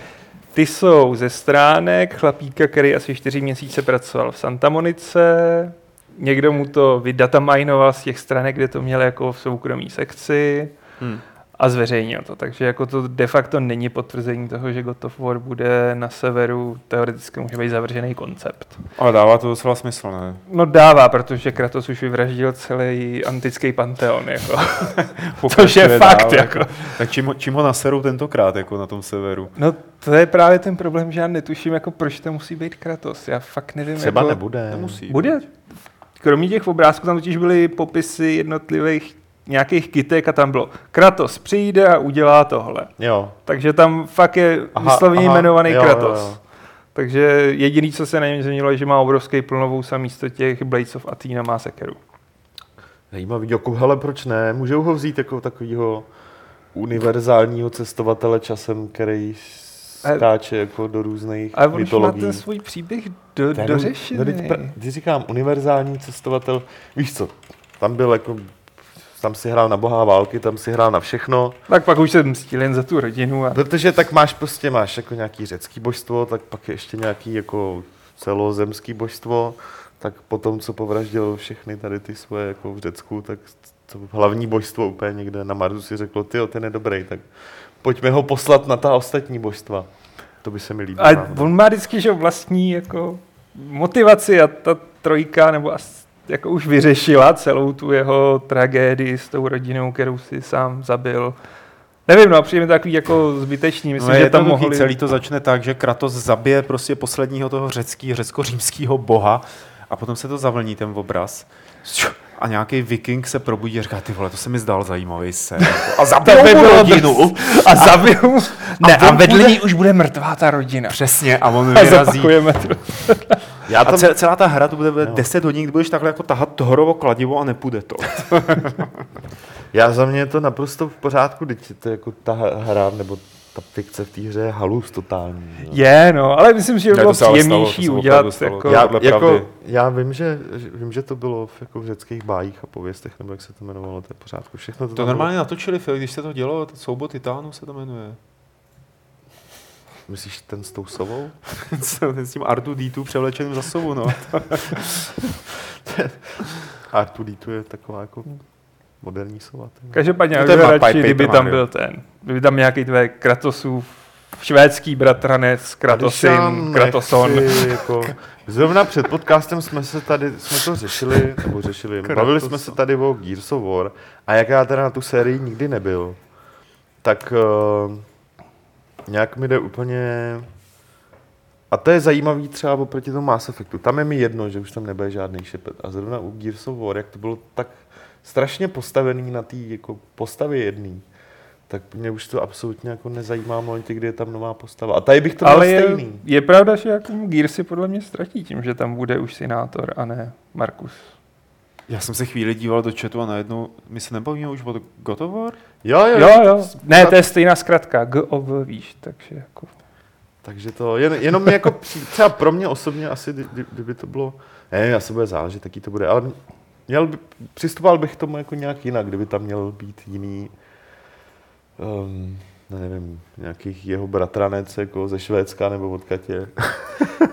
ty jsou ze stránek chlapíka, který asi čtyři měsíce pracoval v Santa Monice. Někdo mu to vydatamajnoval z těch stránek, kde to měl jako v soukromí sekci Hmm. A zveřejnil to. Takže jako to de facto není potvrzení toho, že God of War bude na severu, teoreticky může být zavržený koncept. Ale dává to docela smysl, ne? No dává, protože Kratos už vyvraždil celý antický panteon. Jako. [LAUGHS] Což je fakt. dál, Jako. Tak čím, ho- čím ho naserou tentokrát jako na tom severu? No to je právě ten problém, že já netuším, jako proč to musí být Kratos. Já fakt nevím. Třeba jako, nebude. Nemusí. Bude. Kromě těch obrázků tam totiž byly popisy jednotlivých nějakých kytek a tam bylo Kratos přijde a udělá tohle. Jo. Takže tam fakt je Aha, vysloveně aha, jmenovaný jo, Kratos. jo, jo. Takže jediný, co se na něm změnilo, je, že má obrovský plnovou a místo těch Blades of Athena má sekeru. Zajímavý, jako hele, proč ne? Můžou ho vzít jako takového univerzálního cestovatele časem, který Ale- skáče jako do různých Ale mytologií. ten svůj příběh do, jenom- dořešený. no, teď Když říkám univerzální cestovatel, víš co, tam byl jako, tam si hrál na bohá války, tam si hrál na všechno, Tak pak už se mstil jen za tu rodinu. A... protože tak máš prostě, máš jako nějaký řecký božstvo, tak pak je ještě nějaký jako celozemský božstvo, tak potom, co povraždil všechny tady ty svoje jako v Řecku, tak to hlavní božstvo úplně někde na Marsu si řeklo, ty ten je dobrý, tak pojďme ho poslat na ta ostatní božstva. To by se mi líbilo. A on má vždycky že vlastní jako motivaci a ta trojka nebo as, jako už vyřešila celou tu jeho tragédii s tou rodinou, kterou si sám zabil. Nevím, no a přijde mi to takový jako zbytečný. Myslím, no, že tam to mohli... celý to začne tak, že Kratos zabije prostě posledního toho řecký, řecko-římského boha a potom se to zavlní ten obraz. A nějaký viking se probudí a říká, ty vole, to se mi zdal zajímavý sen. A by mu rodinu. A zabil mu- Ne, a, on vedle bude- ní už bude mrtvá ta rodina. Přesně, a on A vyrazí. Já A tam, ce- celá ta hra to bude Jo. 10 hodin, kdy budeš takhle jako tahat to horovo kladivo a nepůjde to. [LAUGHS] Já za mě je to naprosto v pořádku, teď je to jako ta hra, nebo ta fikce v té hře je halus totální. jo. Je, no, ale myslím, že by bylo příjemnější udělat stalo. jako... Já, jako, já vím, že, že, vím, že to bylo v, jako v řeckých bájích a pověstech, nebo jak se to jmenovalo, to je v pořádku. Všechno to, To normálně natočili film, když se to dělo, to Soubor titánů se to jmenuje. Myslíš ten s tou sovou? [LAUGHS] Ten s tím Artu D2 převlečeným za sovu, no. [LAUGHS] R2D2 je taková jako moderní sova. Každopádně, No Pipe radši, Paper kdyby tam Mario. byl ten, kdyby tam nějaký tvé Kratosův švédský bratranec, Kratosin, Kratoson. nechci, Jako, zrovna před podcastem jsme se tady, jsme to řešili, nebo řešili, bavili jsme se tady o Gears of War a jak já teda na tu sérii nikdy nebyl, tak uh, nějak mi jde úplně... A to je zajímavý třeba oproti tomu Mass Effectu. Tam je mi jedno, že už tam nebude žádný šepet. A zrovna u Gears of War, jak to bylo tak strašně postavený na té jako postavě jedný, tak mě už to absolutně jako nezajímá v momentě, kdy je tam nová postava. A tady bych to měl Ale je, stejný. je pravda, že jako Gears si podle mě ztratí tím, že tam bude už Sinátor a ne Markus. Já jsem se chvíli díval do chatu a najednou, my se nebavíme už o God of War? Jo, jo, Jo, jo. Ne, to je stejná zkratka. GOV, víš, takže jako... Takže to jen, jenom jako třeba pro mě osobně asi, kdy- kdy- kdyby to bylo, ne, asi bude záležet, jaký to bude, ale měl by, přistupoval bych k tomu jako nějak jinak, kdyby tam měl být jiný, um, nevím, nějakých jeho bratranec jako ze Švédska nebo je.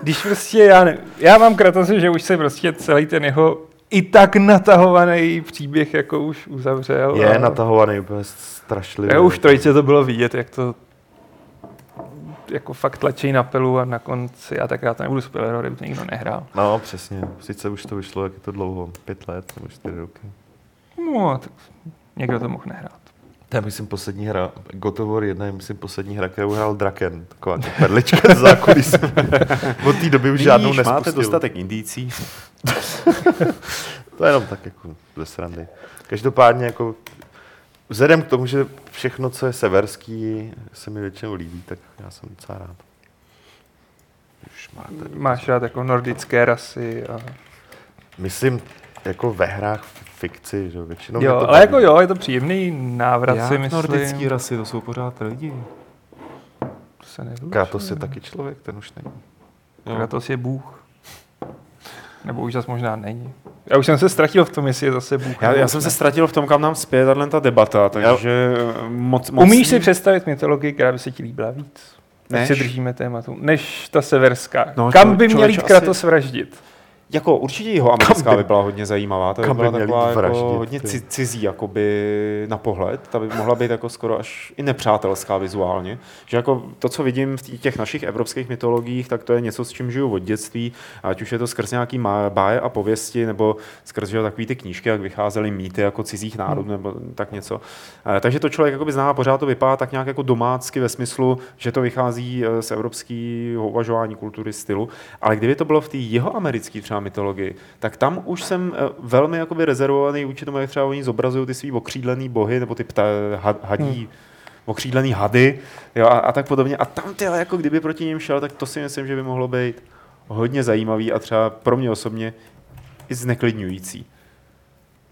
Když prostě já ne, já mám Kratose, že už se prostě celý ten jeho i tak natahovaný příběh jako už uzavřel. Je a- natahovaný úplně strašlivě. Já už v trojce to bylo vidět, jak to jako fakt tlačí na pilu a na konci, a tak já to nebudu spoilerovat, kdyby to nikdo nehrál. No, přesně. Sice už to vyšlo, jak je to dlouho, pět let nebo čtyři roky. No, tak někdo to mohl nehrát. To je, myslím, poslední hra, God of War 1 je, myslím, poslední hra, kterou hrál Draken. Taková jako perlička z zákulisí. [LAUGHS] Od té doby už žádnou Vidíš, máte nespustil. dostatek indící. [LAUGHS] To je jenom tak jako ze srandy. Každopádně jako vzhledem k tomu, že všechno, co je severský, se mi většinou líbí, tak já jsem docela rád. Už máte. Máš rád jako nordické rasy a... Myslím, jako ve hrách fikci, že většinou Jo, to ale jako jo, je to příjemný návrat si Jak myslím. nordický rasy, to jsou pořád lidi. To se nevylučuje. Kratos je taky člověk, ten už není. Jo. Kratos je Bůh. Nebo už zase možná není. Já už jsem se ztratil v tom, jestli je zase Bůh. Já, já jsem se ztratil v tom, kam nám spěje tahle ta debata, takže moc, moc Umíš si představit mytologii, která by se ti líbila víc? Než Než? se držíme tématu. Než ta severská. No, Kam by měl jít asi- Kratos vraždit? Jako určitě jeho americká by- by byla hodně zajímavá, ta by byla taková jako hodně ty? ci- cizí jakoby na pohled, ta by mohla být jako skoro až i nepřátelská vizuálně, že jako to, co vidím v těch našich evropských mytologiích, tak to je něco, s čím žiju od dětství, ať už je to skrz nějaký báje a pověsti, nebo skrz že, takový ty knížky, jak vycházely mýty jako cizích národů, nebo tak něco. Eh, Takže to člověk jakoby zná, pořád to vypadá tak nějak jako domácky ve smyslu, že to vychází eh, z evropského uvažování kultury, stylu, ale kdyby to bylo v té jeho americké třeba mytologii, tak tam už jsem eh, velmi jakoby rezervovaný vůči tomu, jak třeba oni zobrazují ty svý okřídlený bohy, nebo ty pta, had, hadí, hmm. okřídlený hady jo, a, a, tak podobně. A tam ty, jako kdyby proti ním šel, tak to si myslím, že by mohlo být hodně zajímavý a třeba pro mě osobně i zneklidňující.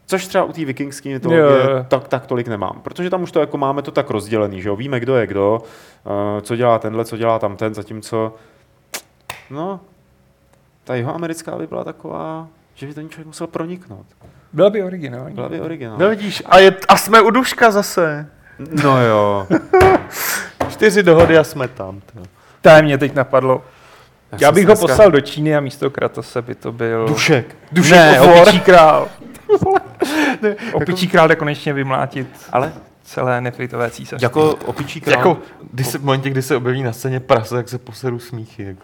Což třeba u té vikingské mytologie jo. tak, tak tolik nemám, protože tam už to jako máme to tak rozdělený, že jo? víme, kdo je kdo, eh, co dělá tenhle, co dělá tamten, zatímco no, ta jeho americká by byla taková, že by ten člověk musel proniknout. Byla by originální. Byla by originální. No vidíš, a, je, a jsme u Duška zase. No jo. [LAUGHS] Čtyři dohody a jsme tam. To mě teď napadlo. Já jsem bych ho dneska- poslal do Číny a místo Kratose by to byl... Dušek. Dušek ne, opičí král. [LAUGHS] opičí král jde konečně vymlátit Ale celé nefritové císařství. jako opičí král. Jako, když se, v momentě, kdy se objeví na scéně prase, tak se poseru smíchy. Jako.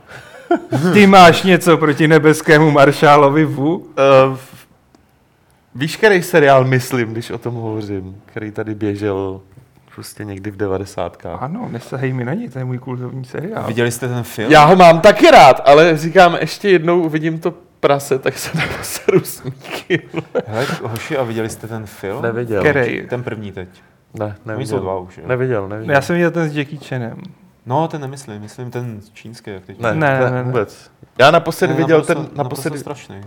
Ty máš něco proti nebeskému maršálovi Vu? Uh, víš, který seriál myslím, když o tom hovořím, který tady běžel prostě někdy v devadesátkách. Ano, nesahej mi na něj, to je můj kultovní seriál. Viděli jste ten film? Já ho mám taky rád, ale říkám, ještě jednou uvidím to prase, tak se neposeru smíchy. Hele, hoši, a viděli jste ten film? Neviděl. Který? Ten první teď. Ne, Oni jsou neviděl. dva už, jo? Neviděl, neviděl. Já jsem viděl ten s Jackie Chanem. No, ten nemyslím, myslím ten čínský, jak teď. Ne, Ne, ne, ne, ne. vůbec. Já naposledy Ten je viděl naprosto- ten, naposledy, strašný.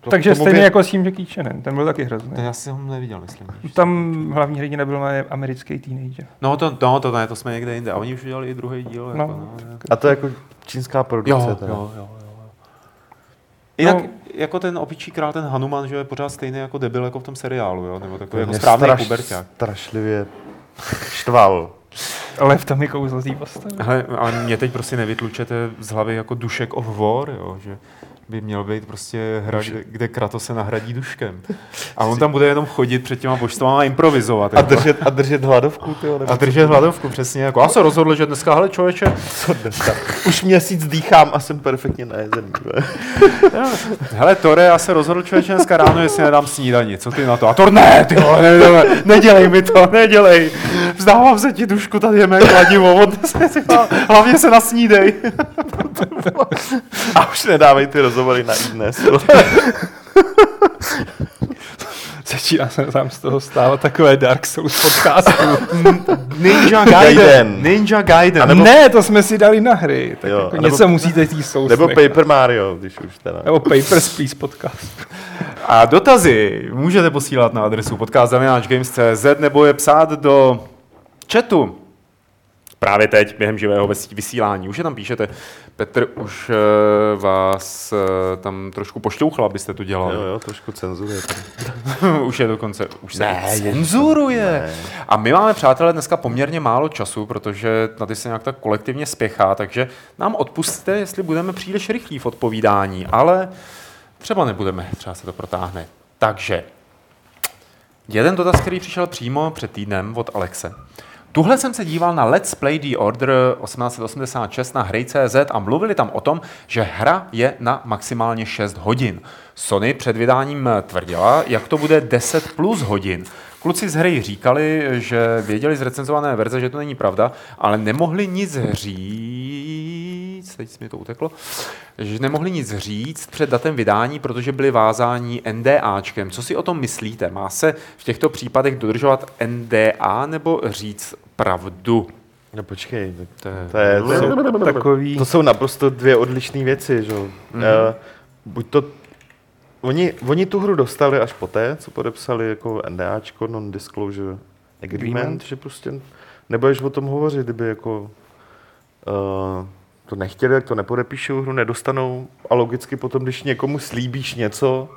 To- Takže stejně vě- jako s tím Jackie Chanem, ten byl taky hrozný. To já si ho neviděl, myslím. Tam hlavní hrdina byl americký teenager. No to, no, to ne, to jsme někde jinde. A oni už udělali i druhý díl. No. Jako, no, jako. A to je jako čínská produkce. Jo, teda. jo, jo, jo. jo. Jinak, No. no, jako ten opičí král, ten Hanuman, že je pořád stejný jako debil jako v tom seriálu, jo? nebo takový jako správný straš- puberťák. Strašlivě štval. Ale v tom je kouzlo postavy. Hele, a mě teď prostě nevytlučete z hlavy jako Dušek of War, jo? že by měl být prostě hra, kde, kde Kratos se nahradí duškem. A [LAUGHS] on tam bude jenom chodit před těma božstvama a improvizovat. A jako. držet, a držet hladovku, tyjo, nebo a držet hladovku, přesně. Jako. Já se rozhodl, že dneska, hele člověče, co dneska? Už měsíc dýchám a jsem perfektně najezený. [LAUGHS] hele Tore, já se rozhodl člověče dneska ráno, jestli nedám snídani. Co ty na to? A Tor, ne, ty vole, ne, ne, nedělej mi to, nedělej. Vzdávám se ti dušku, tady je mé kladivo, [LAUGHS] hlavně se nasnídej. A už nedávej ty rozhovory na iDnes. [LAUGHS] Začíná se tam z toho stávat takové Dark Souls podcastů. [LAUGHS] Ninja Gaiden. Gaiden. Ninja Gaiden. A nebo- ne, to jsme si dali na hry. Tak Jo, jako nebo- něco musíte tý Souls Nebo nechat. Paper Mario, když už teda. Nebo Papers, Please podcast. A dotazy můžete posílat na adresu podcast.games.cz nebo je psát do chatu. Právě teď, během živého vys- vysílání. Už je tam píšete. Petr už uh, vás uh, tam trošku pošťouchal, abyste to dělali. Jo, jo, trošku cenzuruje. [LAUGHS] už je dokonce, už se Ne, cenzuruje. Ne. A my máme, přátelé, dneska poměrně málo času, protože na ty se nějak tak kolektivně spěchá, takže nám odpustte, jestli budeme příliš rychlí v odpovídání, ale třeba nebudeme, třeba se to protáhne. Takže, jeden dotaz, který přišel přímo před týdnem od Alexe. Tuhle jsem se díval na Let's Play The Order 1886 na hry.cz a mluvili tam o tom, že hra je na maximálně 6 hodin. Sony před vydáním tvrdila, jak to bude 10 plus hodin. Kluci z hry říkali, že věděli z recenzované verze, že to není pravda, ale nemohli nic říct, teď mi to uteklo, že nemohli nic říct před datem vydání, protože byli vázáni NDAčkem. Co si o tom myslíte? Má se v těchto případech dodržovat NDA nebo říct pravdu? No počkej, To je- to, je, to, jsou, Takový... to jsou naprosto dvě odlišné věci, že? jo. Mhm. Eh, Buď to Oni, oni tu hru dostali až poté, co podepsali jako NDAčko, non-disclosure agreement, Agreement. že prostě nebudeš o tom hovořit, kdyby jako uh, to nechtěli, jak to nepodepíšou, hru nedostanou a logicky potom, když někomu slíbíš něco,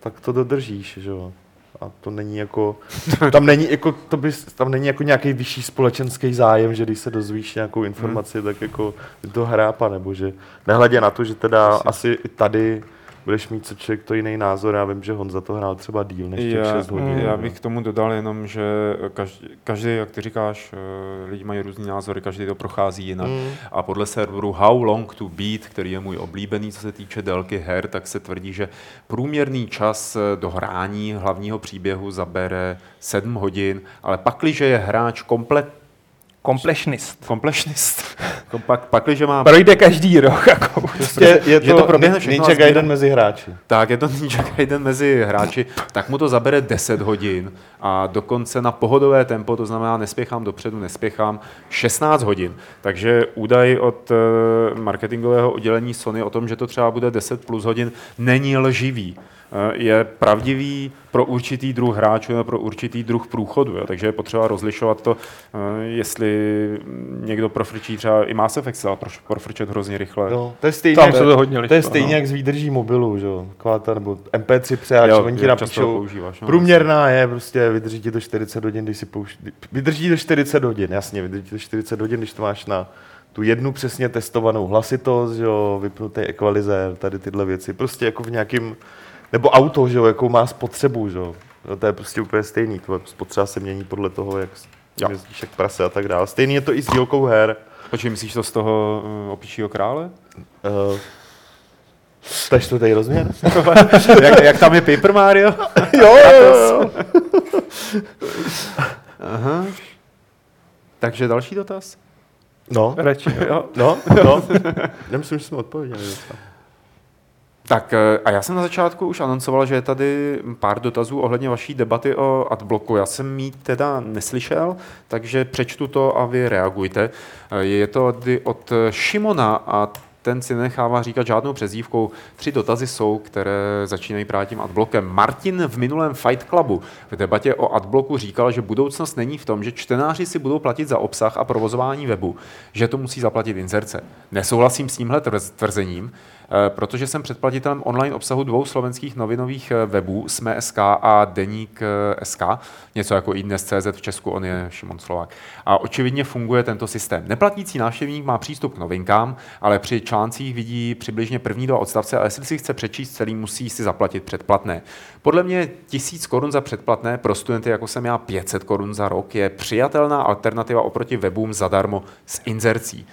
tak to dodržíš, že jo. A to není jako, [LAUGHS] tam není jako, to bys, tam není jako nějaký vyšší společenský zájem, že když se dozvíš nějakou informaci, hmm. tak jako to hrápa, nebo že nehledě na to, že teda asi i tady budeš mít co člověk to jiný názor. Já vím, že Honza to hrál třeba díl než těch Já, 6 hodin. já bych k tomu dodal jenom, že každý, každý jak ty říkáš, eh, lidi mají různý názory, každý to prochází jinak. Mm. A podle serveru How Long to Beat, který je můj oblíbený, co se týče délky her, tak se tvrdí, že průměrný čas eh, do hrání hlavního příběhu zabere 7 hodin, ale pakliže je hráč komplet, Completionist. komplexnist, [LAUGHS] pak, pakliže má Projde každý rok. Jako. Prostě je že to, to proběhne všechno Ninja Gaiden mezi hráči. Tak, je to Ninja Gaiden mezi hráči, tak mu to zabere 10 hodin a dokonce na pohodové tempo, to znamená nespěchám dopředu, nespěchám 16 hodin. Takže údaj od eh, marketingového oddělení Sony o tom, že to třeba bude 10 plus hodin, není lživý. Eh, Je pravdivý pro určitý druh hráčů nebo pro určitý druh průchodu. Jo? Takže je potřeba rozlišovat to, eh, jestli někdo profrčí třeba i Mass Effect, proš- profrčet hrozně rychle. No, to je stejně, Tam jak- se to hodně to je stejně no. jak s výdrží mobilu, že jo. Taková ta, nebo MP3 přeháč, Jo, oni ti napíšou, používáš, no. průměrná je prostě, vydrží ti to 40 hodin, když si pouš... Vydrží to 40 hodin, jasně, vydrží to 40 hodin, když to máš na tu jednu přesně testovanou hlasitost, jo, vypnutý ekvalizér, tady tyhle věci, prostě jako v nějakým, nebo auto, že jo, jakou má spotřebu, že jo. No, to je prostě úplně stejný, tvoje spotřeba se mění podle toho, jak jezdíš jak prase a tak dále. Stejný je to i s dílkou her. Počkej, myslíš to z toho uh, opičího krále? Uh, to je čtvrtý rozměr? [LAUGHS] jak, jak tam je Paper Mario? [LAUGHS] jo, jo, jo. Aha. Takže další dotaz? No, Radši, jo. Jo. no, no. [LAUGHS] Já myslím, že jsme odpověděli. Tak eh, a já jsem na začátku už anoncoval, že je tady pár dotazů ohledně vaší debaty o adblocku. Já jsem ji teda neslyšel, takže přečtu to a vy reagujte. Eh, Je to od Šimona a ten si nechává říkat žádnou přezdívkou. Tři dotazy jsou, které začínají právě tím adblokem. Martin v minulém Fight Clubu v debatě o adbloku říkal, že budoucnost není v tom, že čtenáři si budou platit za obsah a provozování webu, že to musí zaplatit inzerce. Nesouhlasím s tímhle tvrzením, protože jsem předplatitelem online obsahu dvou slovenských novinových eh, webů, Sme.sk a Deník eh, SK, něco jako i dnes CZ v Česku, on je Šimon Slovák. A očividně funguje tento systém. Neplatící návštěvník má přístup k novinkám, ale při článcích vidí přibližně první dva odstavce a jestli si chce přečíst celý, musí si zaplatit předplatné. Podle mě tisíc korun za předplatné pro studenty, jako jsem já, 500 korun za rok, je přijatelná alternativa oproti webům zadarmo s inzercí.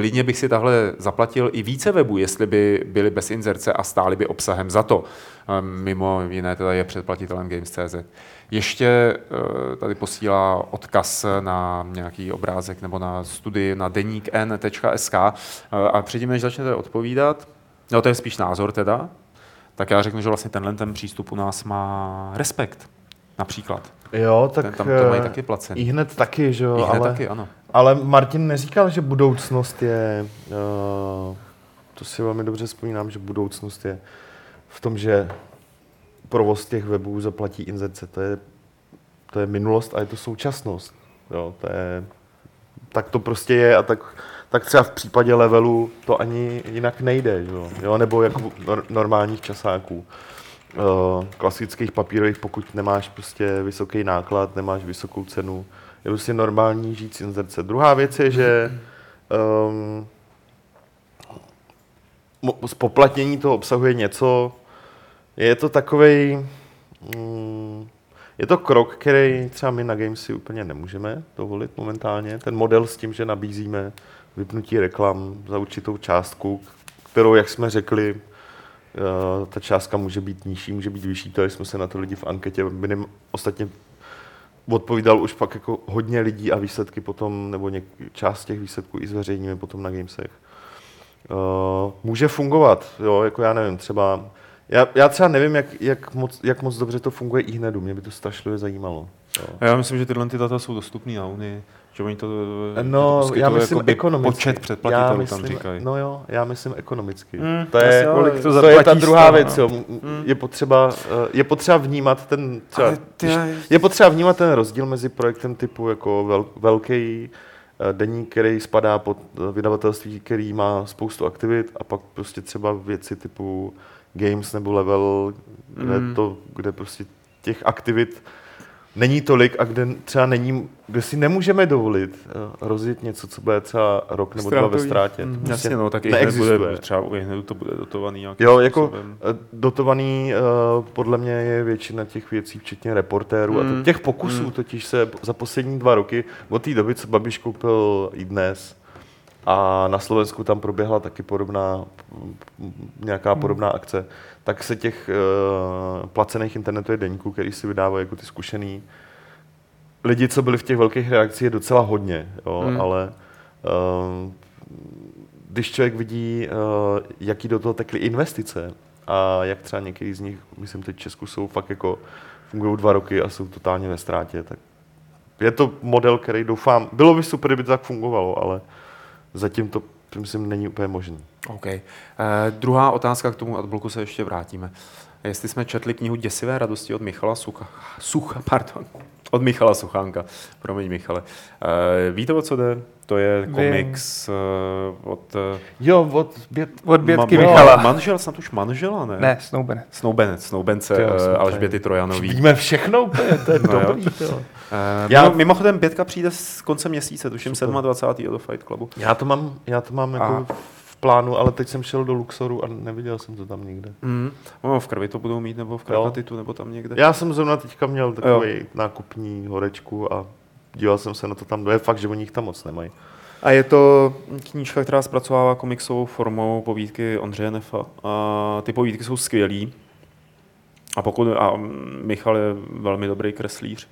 Klidně bych si tahle zaplatil i více webů, jestli by byly bez inzerce a stály by obsahem za to. Mimo jiné teda je předplatitelem Games.cz. Ještě eh, tady posílá odkaz na nějaký obrázek nebo na studii na deníkn.sk eh, a předtím, než začnete odpovídat, no to je spíš názor teda, tak já řeknu, že vlastně tenhle ten přístup u nás má respekt například. Jo, tak ten, tam to mají eh, taky placený. I hned taky, že jo. I hned ale... taky, ano. Ale Martin neříkal, že budoucnost je, uh, to si velmi dobře vzpomínám, že budoucnost je v tom, že provoz těch webů zaplatí inzerce. To je, to je minulost a je to současnost. Jo, to je, tak to prostě je a tak, tak třeba v případě levelu to ani jinak nejde, jo, jo nebo jako normálních časáků. Uh, klasických papírových, pokud nemáš prostě vysoký náklad, nemáš vysokou cenu, je prostě normální žít z inzerce. Druhá věc je, že um, spoplatnění toho obsahuje něco, je to takový, um, je to krok, který třeba my na Gamesy úplně nemůžeme dovolit momentálně. Ten model s tím, že nabízíme vypnutí reklam za určitou částku, kterou, jak jsme řekli, ta částka může být nižší, může být vyšší, to jsme se na to lidi v anketě, minim, ostatně odpovídal už pak jako hodně lidí a výsledky potom, nebo něk, část těch výsledků i zveřejníme potom na Gamesech. Uh, může fungovat, jo, jako já nevím, třeba, já, já třeba nevím, jak, jak, moc, jak moc dobře to funguje i hned, mě by to strašlivě zajímalo. Jo. Já myslím, že tyhle ty data jsou dostupné na Unii. Že oni to, no, to já myslím ekonomicky. Počet předplatitelů myslím, tam říkají. No jo, já myslím ekonomicky. Mm, to, je, jo, kolik to, to je ta druhá toho, věc. Jo. Mm. Je, potřeba, eh, je potřeba vnímat ten třeba, ty, je potřeba vnímat ten rozdíl mezi projektem typu jako vel, velký eh, deník, který spadá pod eh, vydavatelství, který má spoustu aktivit a pak prostě třeba věci typu Games nebo Level, kde, mm. to, kde prostě těch aktivit není tolik a kde třeba není, kde si nemůžeme dovolit uh, rozjet něco, co bude třeba rok nebo Ztrátový. dva ve ztrátě. Mm, prostě jasně, no, tak i hned bude, třeba hned to bude dotovaný nějakým Jo, jako způsobem. Eh, dotovaný uh, podle mě je většina těch věcí, včetně reportérů mm. a hmm. těch pokusů mm. totiž se za poslední dva roky, od té doby, co Babiš koupil i dnes, a na Slovensku tam proběhla taky podobná, nějaká hmm. podobná akce, tak se těch uh, placených internetových deníků, který si vydávají jako ty zkušený lidi, co byli v těch velkých reakcích, je docela hodně, jo, hmm. ale uh, když člověk vidí, uh, jaký do toho tekly investice a jak třeba některý z nich, myslím teď v Česku, jsou fakt jako fungují dva roky a jsou totálně ve ztrátě, tak je to model, který doufám, bylo by super, kdyby to tak fungovalo, ale zatím to myslím není úplně možné. OK. Uh, druhá otázka k tomu adbloku se ještě vrátíme. Jestli jsme četli knihu Děsivé radosti od Michala Sucha, Sucha [LAUGHS] pardon, od Michala Suchánka. Promiň, Michale. Uh, víte, o co jde? To je komiks uh, od... Uh, jo, od, bět, od Bětky ma, Michala. Manžel, snad už manžela, ne? Ne, snoubenec. Snoubenec, snoubence uh, Alžběty Trojanový. Víme všechno úplně, to je no, dobrý. Uh, já, mimo, mimochodem, Bětka přijde s koncem měsíce, tuším 27. do Fight Clubu. Já to mám, já to mám jako a plánu, ale teď jsem šel do Luxoru a neviděl jsem to tam nikde. Mm. No, v krvi to budou mít, nebo v Krakatitu, nebo tam někde. Já jsem zrovna teďka měl takový jo. nákupní horečku a díval jsem se na to tam. Je fakt, že oni jich tam moc nemají. A je to knížka, která zpracovává komiksovou formou povídky Ondřeje Nefa. A ty povídky jsou skvělý. A pokud a Michal je velmi dobrý kreslíř,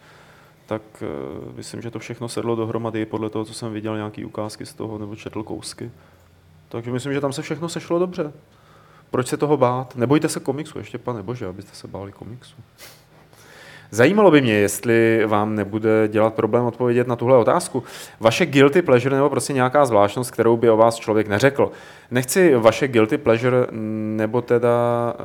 tak uh, myslím, že to všechno sedlo dohromady podle toho, co jsem viděl nějaký ukázky z toho, nebo četl kousky. Takže myslím, že tam se všechno sešlo dobře. Proč se toho bát? Nebojte se komiksu, ještě pane bože, abyste se báli komiksu. Zajímalo by mě, jestli vám nebude dělat problém odpovědět na tuhle otázku. Vaše guilty pleasure nebo prostě nějaká zvláštnost, kterou by o vás člověk neřekl. Nechci vaše guilty pleasure nebo teda eh,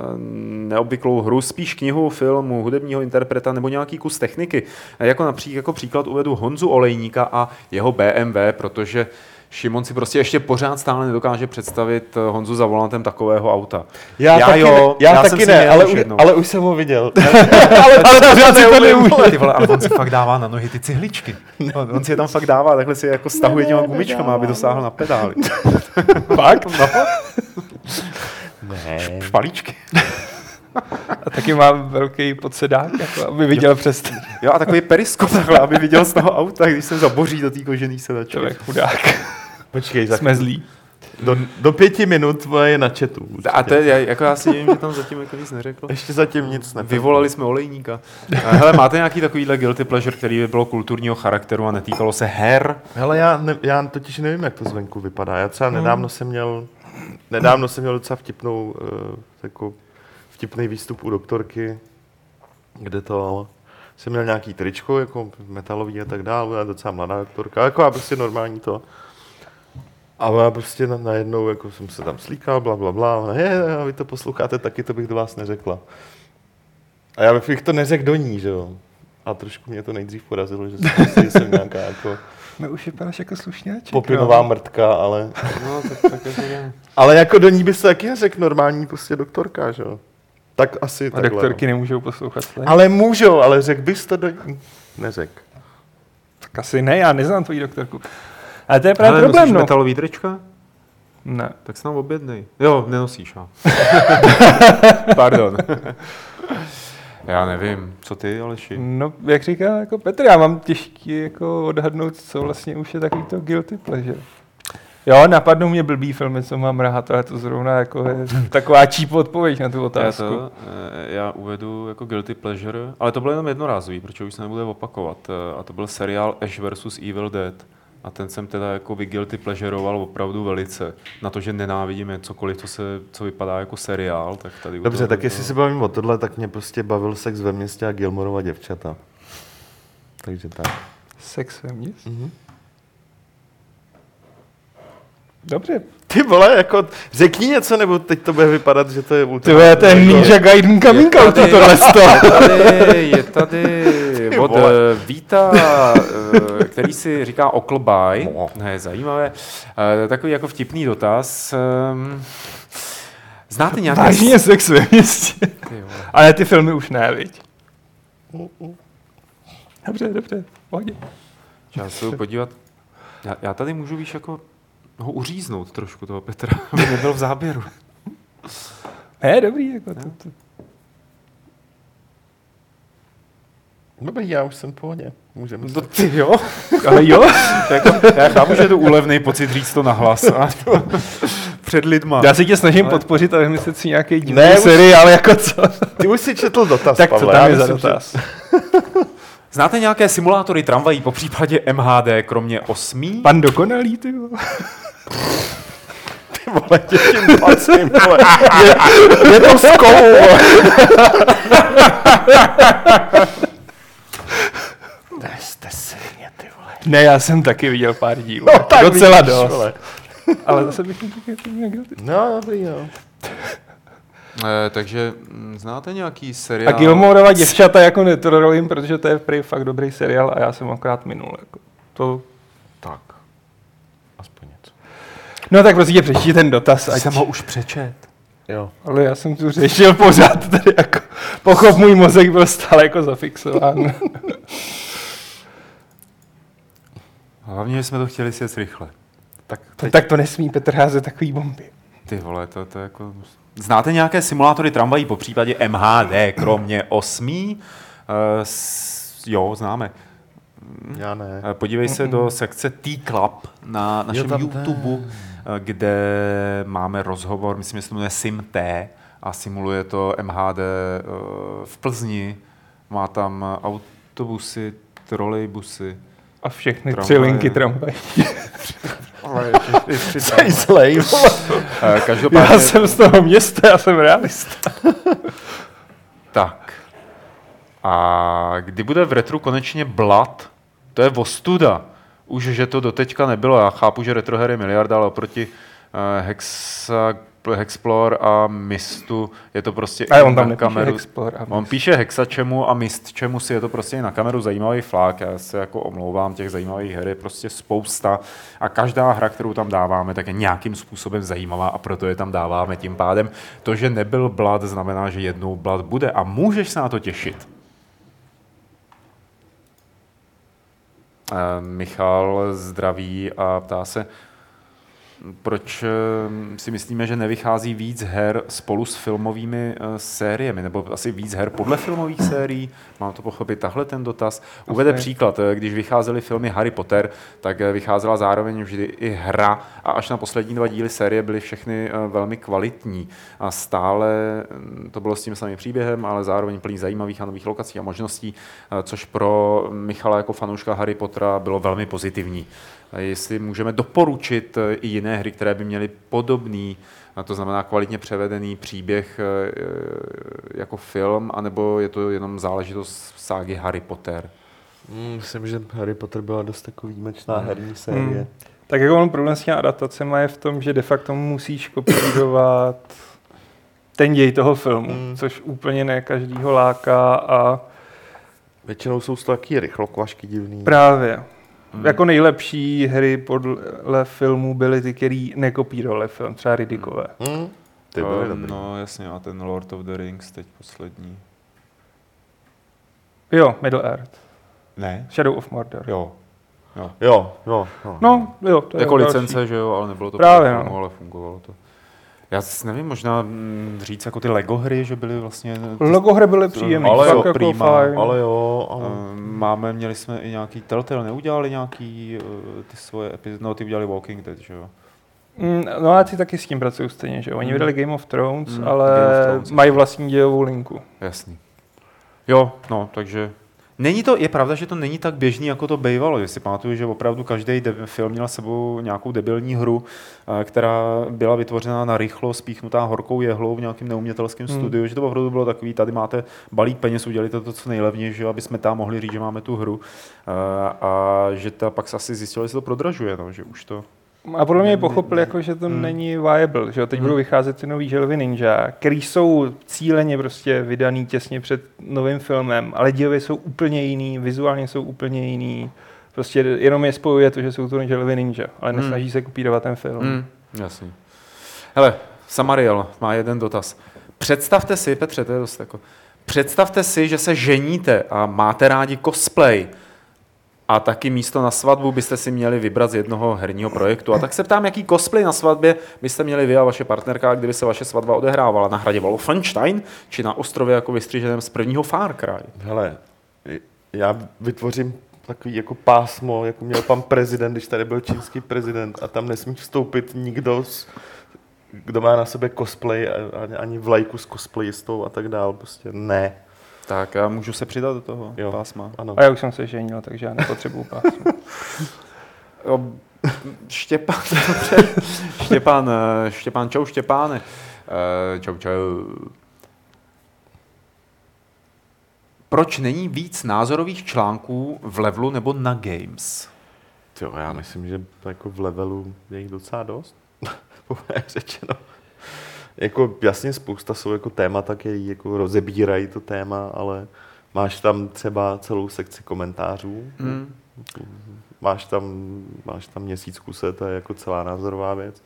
neobvyklou hru, spíš knihu, filmu, hudebního interpreta nebo nějaký kus techniky. Jako například jako příklad uvedu Honzu Olejníka a jeho BMW, protože Šimon si prostě ještě pořád stále nedokáže představit eh, Honzu za volantem takového auta. Já, já taky, jo, ne, já, já taky jsem ne, ale, u, ale už jsem ho viděl. [LAUGHS] ale, ale pořád si to neumí. Ty vole, ale on si fakt dává na nohy ty cihličky. On, on si je tam fakt dává, takhle si jako stahuje těma gumičkama, aby dosáhl na pedály. [LAUGHS] fakt? No. Ne. Špalíčky. A taky má velký podsedák, jako aby viděl jo. přes Jo, a takový periskop takhle, aby viděl z toho auta, když se zaboří do té kožený sedačky. To je chudák. Počkej, za Jsme zlí. Do, do pěti minut je na chatu. Určitě. A to je, jako já si vím, že tam zatím jako nic neřekl. Ještě zatím nic ne. Vyvolali jsme olejníka. Hele, máte nějaký takovýhle guilty pleasure, který by bylo kulturního charakteru a netýkalo se her? Hele, já, ne, já totiž nevím, jak to zvenku vypadá. Já třeba nedávno jsem měl, nedávno jsem měl docela vtipnou, uh, jako vtipný výstup u doktorky, kde to jsem měl nějaký tričko, jako metalový a tak dále, docela mladá doktorka, jako a prostě normální to. A já prostě na, najednou jako jsem se tam slíkal, bla, bla, bla. Je, a vy to posloucháte taky, to bych do vás neřekla. A já bych to neřekl do ní, že jo. A trošku mě to nejdřív porazilo, že jsem, prostě, jsem nějaká jako... [LAUGHS] No už vypadáš jako slušňáček. Popinová no. mrtka, ale... No, tak, tak jako je. ale jako do ní by se taky neřekl normální prostě doktorka, že jo. Tak asi A takhle. doktorky no. nemůžou poslouchat slej? Ale můžou, ale řekl bys to do ní. Neřek. Tak asi ne, já neznám tvoji doktorku. Ale to je právě Hele, problém, nosíš no. metalový trička? Ne. Tak se nám objednej. Jo, nenosíš, a. [LAUGHS] Pardon. Já nevím, co ty, Aleši? No, jak říká jako Petr, já mám těžký jako odhadnout, co vlastně už je takový to guilty pleasure. Jo, napadnou mě blbý filmy, co mám rád, ale to zrovna jako je taková číp odpověď na tu Já, otázku. to, eh, já uvedu jako guilty pleasure, ale to bylo jenom jednorázový, protože už se nebude opakovat. eh, A to byl seriál Ash vs. Evil Dead. A ten jsem teda jako vy guilty pleasureoval opravdu velice. Na to, že nenávidím cokoliv, co, se, co vypadá jako seriál, tak tady... Dobře, tak jestli se bavím o tohle, tak mě prostě bavil sex ve městě a Gilmorova děvčata. Takže tak. Sex ve městě? Mhm. Dobře. Ty vole, jako řekni něco, nebo teď to bude vypadat, že to je Ty vole, to je Ninja Gaiden coming out, tohle Je tady, je tady Ty od vole. eh, Víta, eh, který si říká Oklbaj. No. Ne, zajímavé. Eh, Takový jako vtipný dotaz. Ehm, Znáte nějaké... Vážně sex ve městě. Ty. Ale ty filmy už ne, viď? Dobře, dobře, pohodě. Já se podívat. Já, já tady můžu, víš, jako ho uříznout trošku toho Petra, aby nebyl v záběru. Ne, dobrý, jako to, to. Dobrý, já už jsem v pohodě. Můžeme No ty jo? [LAUGHS] Ale jo, [LAUGHS] jako, já chápu, že je to úlevný pocit říct to nahlas. A [LAUGHS] před lidma. já se tě snažím Ale- podpořit a vymyslet si nějaký divný Ne, už- seriál, jako co. Ty už si četl dotaz, Tak co Pavle, tam já je za dotaz? Znáte nějaké simulátory tramvají, po případě MHD, kromě osmí? Pan dokonalý, ty vole. Ty vole, těším palcem, vole. Je, je to kou, si mě, ty vole. Ne, já jsem taky viděl pár dílů. No, tak docela vidíš, dost. vole. Ale zase bych guilty. No, dobrý, jo. Eh, takže mm, znáte nějaký seriál? A Gilmorova děvčata jako netrolím, protože to je prý fakt dobrý seriál a já jsem akorát minul. Jako. To... Tak. Aspoň něco. No tak prostě přečti ten dotaz. Ať Ať... jsem ho už přečet. Jo. Ale já jsem tu řešil pořád tady jako... Pochop, můj mozek byl stále jako zafixován. [LAUGHS] Hlavně, že jsme to chtěli sjet rychle. Tak teď, tak to nesmí Petr házet takový bomby. ty vole, to, to jako... Znáte nějaké simulátory tramvají, po případě MHD, kromě osmí? Uh, s, jo, známe. Já ne. Eh, Podívej se do sekce T-Club na našem tam YouTube, eh, kde máme rozhovor, myslím, že se to jmenuje Sim T a simuluje to MHD eh, v Plzni. Má tam eh, autobusy, trolejbusy. A všechny Tramvaje. tři linky tramvaj. [LAUGHS] [LAUGHS] Jsi zlej, vole. Eh, Každopádně, Já jsem z toho města, já jsem realista. [LAUGHS] tak. A kdy bude v retru konečně Blood? To je ostuda. Už, že to doteďka nebylo. Já chápu, že retroher je miliarda, ale oproti uh, Hexa, Hexplore a Mistu je to prostě A on tam na kameru. Explore a On píše Hexačemu a Mist čemu si je to prostě na kameru zajímavý flák. Já se jako omlouvám, těch zajímavých her je prostě spousta a každá hra, kterou tam dáváme, tak je nějakým způsobem zajímavá a proto je tam dáváme. Tím pádem to, že nebyl Blood, znamená, že jednou Blood bude a můžeš se na to těšit. Eh, Michal zdraví a ptá se, proč eh, si myslíme, že nevychází víc her spolu s filmovými eh, sériemi, nebo asi víc her podle filmových sérií? Mám to pochopit takhle ten dotaz. Uvede Asi. příklad, eh, když vycházely filmy Harry Potter, tak vycházela zároveň vždy i hra a až na poslední dva díly série byly všechny velmi kvalitní a stále mm, to bylo s tím samým příběhem, ale zároveň plný zajímavých a nových lokací a možností, což pro Michala jako fanouška Harry Pottera bylo velmi pozitivní. A Jestli můžeme doporučit i jiné hry, které by měly podobný, a to znamená kvalitně převedený příběh eh, eh, jako film, anebo je to jenom záležitost ságy Harry Potter? Mm, myslím, že Harry Potter byla dost jako výjimečná herní série. Hmm. Tak jako on problém s těmi adaptacemi je v tom, že de facto musíš kopírovat ten děj toho filmu, Mm. což úplně ne každýho láká a Většinou jsou to taky rychlokvašky divný. právě. Hmm. Jako nejlepší hry podle filmu byly ty, který nekopírovali film, třeba Ridikové. Mm, ty byly dobrý. No jasně, a ten Lord of the Rings teď poslední. Jo, Middle Earth, Ne? Shadow of Mordor. Jo. jo. Jo, jo, jo. No, jo, to je jako další. licence, že jo, ale nebylo to Právě, no. ale fungovalo to. Já s- nevím, možná mm, říct jako ty Lego hry, že byly vlastně... Ty, Logo hry byly příjemný, Ale jo, jako prima, fajn. Ale jo, ale... Eh, Máme, měli jsme i nějaký Telltale, neudělali nějaký eh, ty svoje epizody, no ty udělali Walking Dead, že jo? Mm, No a ty taky s tím pracují stejně, že jo? Oni Mm. vydali Game of Thrones, Mm, ale of Thrones, mají vlastní dějovou linku. Jasný. Jo, no, takže... Není to, je pravda, že to není tak běžný, jako to bývalo. Že si pamatuju, že opravdu každý de- film měl s sebou nějakou debilní hru, eh, která byla vytvořena na rychlo, spíchnutá horkou jehlou v nějakém neumětelském Hmm. studiu, že to opravdu bylo takový, tady máte balík peněz, udělali to co nejlevněji, že aby jsme tam mohli říct, že máme tu hru. Eh, A že ta pak se asi zjistilo, že se to prodražuje, no, že už to... A podle mě Ne- pochopili, ne- jako, že to Hmm. není viable, že jo? Teď Hmm. budou vycházet ty nový želvy Ninja, který jsou cíleně prostě vydaný těsně před novým filmem, ale dějově jsou úplně jiný, vizuálně jsou úplně jiný. Prostě jenom je spojuje to, že jsou to želvy Ninja, ale Hmm. nesnaží se kopírovat ten film. Mm, jasný. Hele, Samariel má jeden dotaz. Představte si, Petře, to je dost jako, představte si, že se ženíte a máte rádi cosplay a taky místo na svatbu byste si měli vybrat z jednoho herního projektu. A tak se ptám, jaký cosplay na svatbě byste měli vy a vaše partnerka, kdyby se vaše svatba odehrávala na hradě Wolfenstein či na ostrově jako vystříženém z prvního Far Cry. Hele, já vytvořím takový jako pásmo, jako měl pan prezident, když tady byl čínský prezident a tam nesmí vstoupit nikdo, z, kdo má na sebe cosplay, ani vlajku s cosplayistou a tak dál, prostě ne. Tak já můžu se přidat do toho Jo. pásma. Ano. A já už jsem se ženil, takže já nepotřebuju pásmo. [LAUGHS] Štěpán, [LAUGHS] dobře. Štěpán, eh, Štěpán, čau Štěpáne. Eh, Čau, čau. Proč není víc názorových článků v levelu nebo na games? Jo, já myslím, že jako v levelu je jich docela dost, [LAUGHS] řečeno. Jako jasně spousta jsou jako témata, který jako rozebírají to téma, ale máš tam třeba celou sekci komentářů, Hmm. máš tam, máš tam měsíc kuse, to je jako celá názorová věc.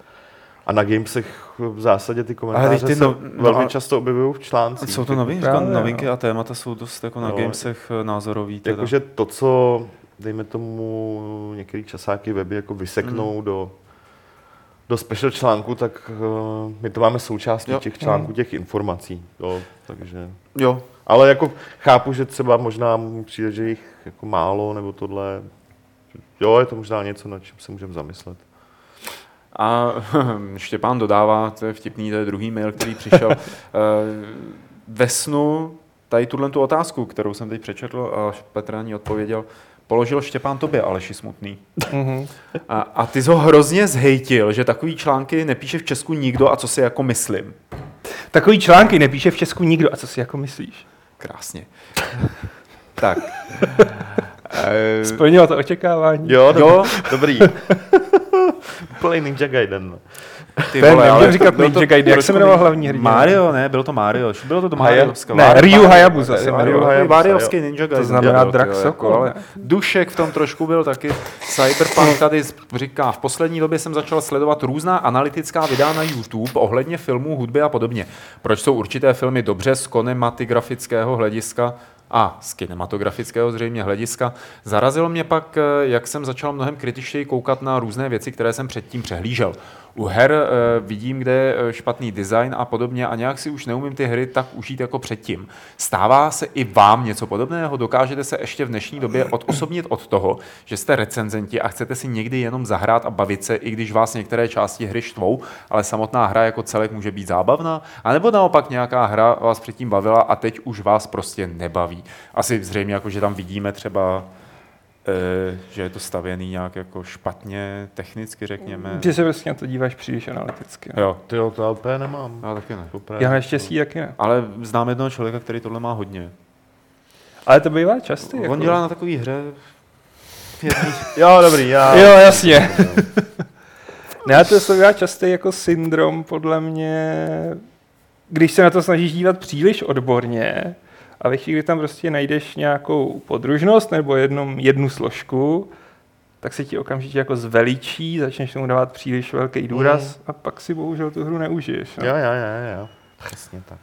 A na Gamesech v zásadě ty komentáře ty se no- no velmi a- často objevují v článcích. Jsou to novinky, Právě, novinky no. a témata jsou dost jako na No. gamesech eh, názorový. Teda. Jakože to, co, dejme tomu, některý časáky weby jako vyseknou Hmm. do, do special článku, tak uh, my to máme součástí Jo. těch článků, Hmm. těch informací. Jo, takže, Jo, ale jako chápu, že třeba možná přijde, že jich jako málo, nebo tohle. Jo, je to možná něco, nad čím se můžeme zamyslet. A [LAUGHS] Štěpán dodává, to je vtipný, to je druhý mail, který přišel. [LAUGHS] Eh, Ve snu tady tuhle tu otázku, kterou jsem teď přečetl a Petr na ní odpověděl, položil Štěpán tobě, Aleši Smutný. Mhm. A, a ty jsi ho hrozně zhejtil, že takový články nepíše v Česku nikdo a co si jako myslím. Takový články nepíše v Česku nikdo. A co si jako myslíš? Krásně. tak. [LAUGHS] Splnilo to očekávání. Jo, Jo. jo. dobrý. [LAUGHS] Plný Ninja Gaiden. no. ty Ben, vole, ale říkat to Ninja Gaiden, jak se jmenoval hlavní hrdina? Mario, ne, byl to Mario. Bylo to do Haya- Mario. Ne, Ryu Hayabusa Mariovský Ninja Gaiden. znamená byl, drak Sokol, jako, ale? Dušek v tom trošku byl taky. Cyberpunk tady říká, v poslední době jsem začal sledovat různá analytická videa na YouTube ohledně filmů, hudby a podobně. Proč jsou určité filmy dobře z kinematografického hlediska a z kinematografického zřejmě hlediska. Zarazilo mě pak, eh, jak jsem začal mnohem kritičtěji koukat na různé věci, které jsem předtím přehlížel. U her eh, vidím, kde je eh, špatný design a podobně a nějak si už neumím ty hry tak užít jako předtím. Stává se i vám něco podobného? Dokážete se ještě v dnešní době [CLEARS THROAT] odosobnit od toho, že jste recenzenti a chcete si někdy jenom zahrát a bavit se, i když vás některé části hry štvou, ale samotná hra jako celek může být zábavná? A nebo naopak nějaká hra vás předtím bavila a teď už vás prostě nebaví? Asi zřejmě jako, že tam vidíme třeba že je to stavěný nějak jako špatně, technicky řekněme. Ty se vlastně na to díváš příliš analyticky. Jo, Ty jo, to já úplně nemám. já taky ne. Popravdě. Já naštěstí taky ne. Ale znám jednoho člověka, který tohle má hodně. Ale to bývá častý. Jako. On dělá na takové hře jedný, [LAUGHS] Jo, dobrý, já. Jo, jasně. Ne, to se bývá častý jako syndrom, podle mě, když se na to snažíš dívat příliš odborně a ve chvíli, kdy tam prostě najdeš nějakou podružnost nebo jednom jednu složku, tak se ti okamžitě jako zveličí, začneš tomu dávat příliš velký důraz a pak si bohužel tu hru neužiješ. No. Jo, jo, jo, jo. Přesně tak.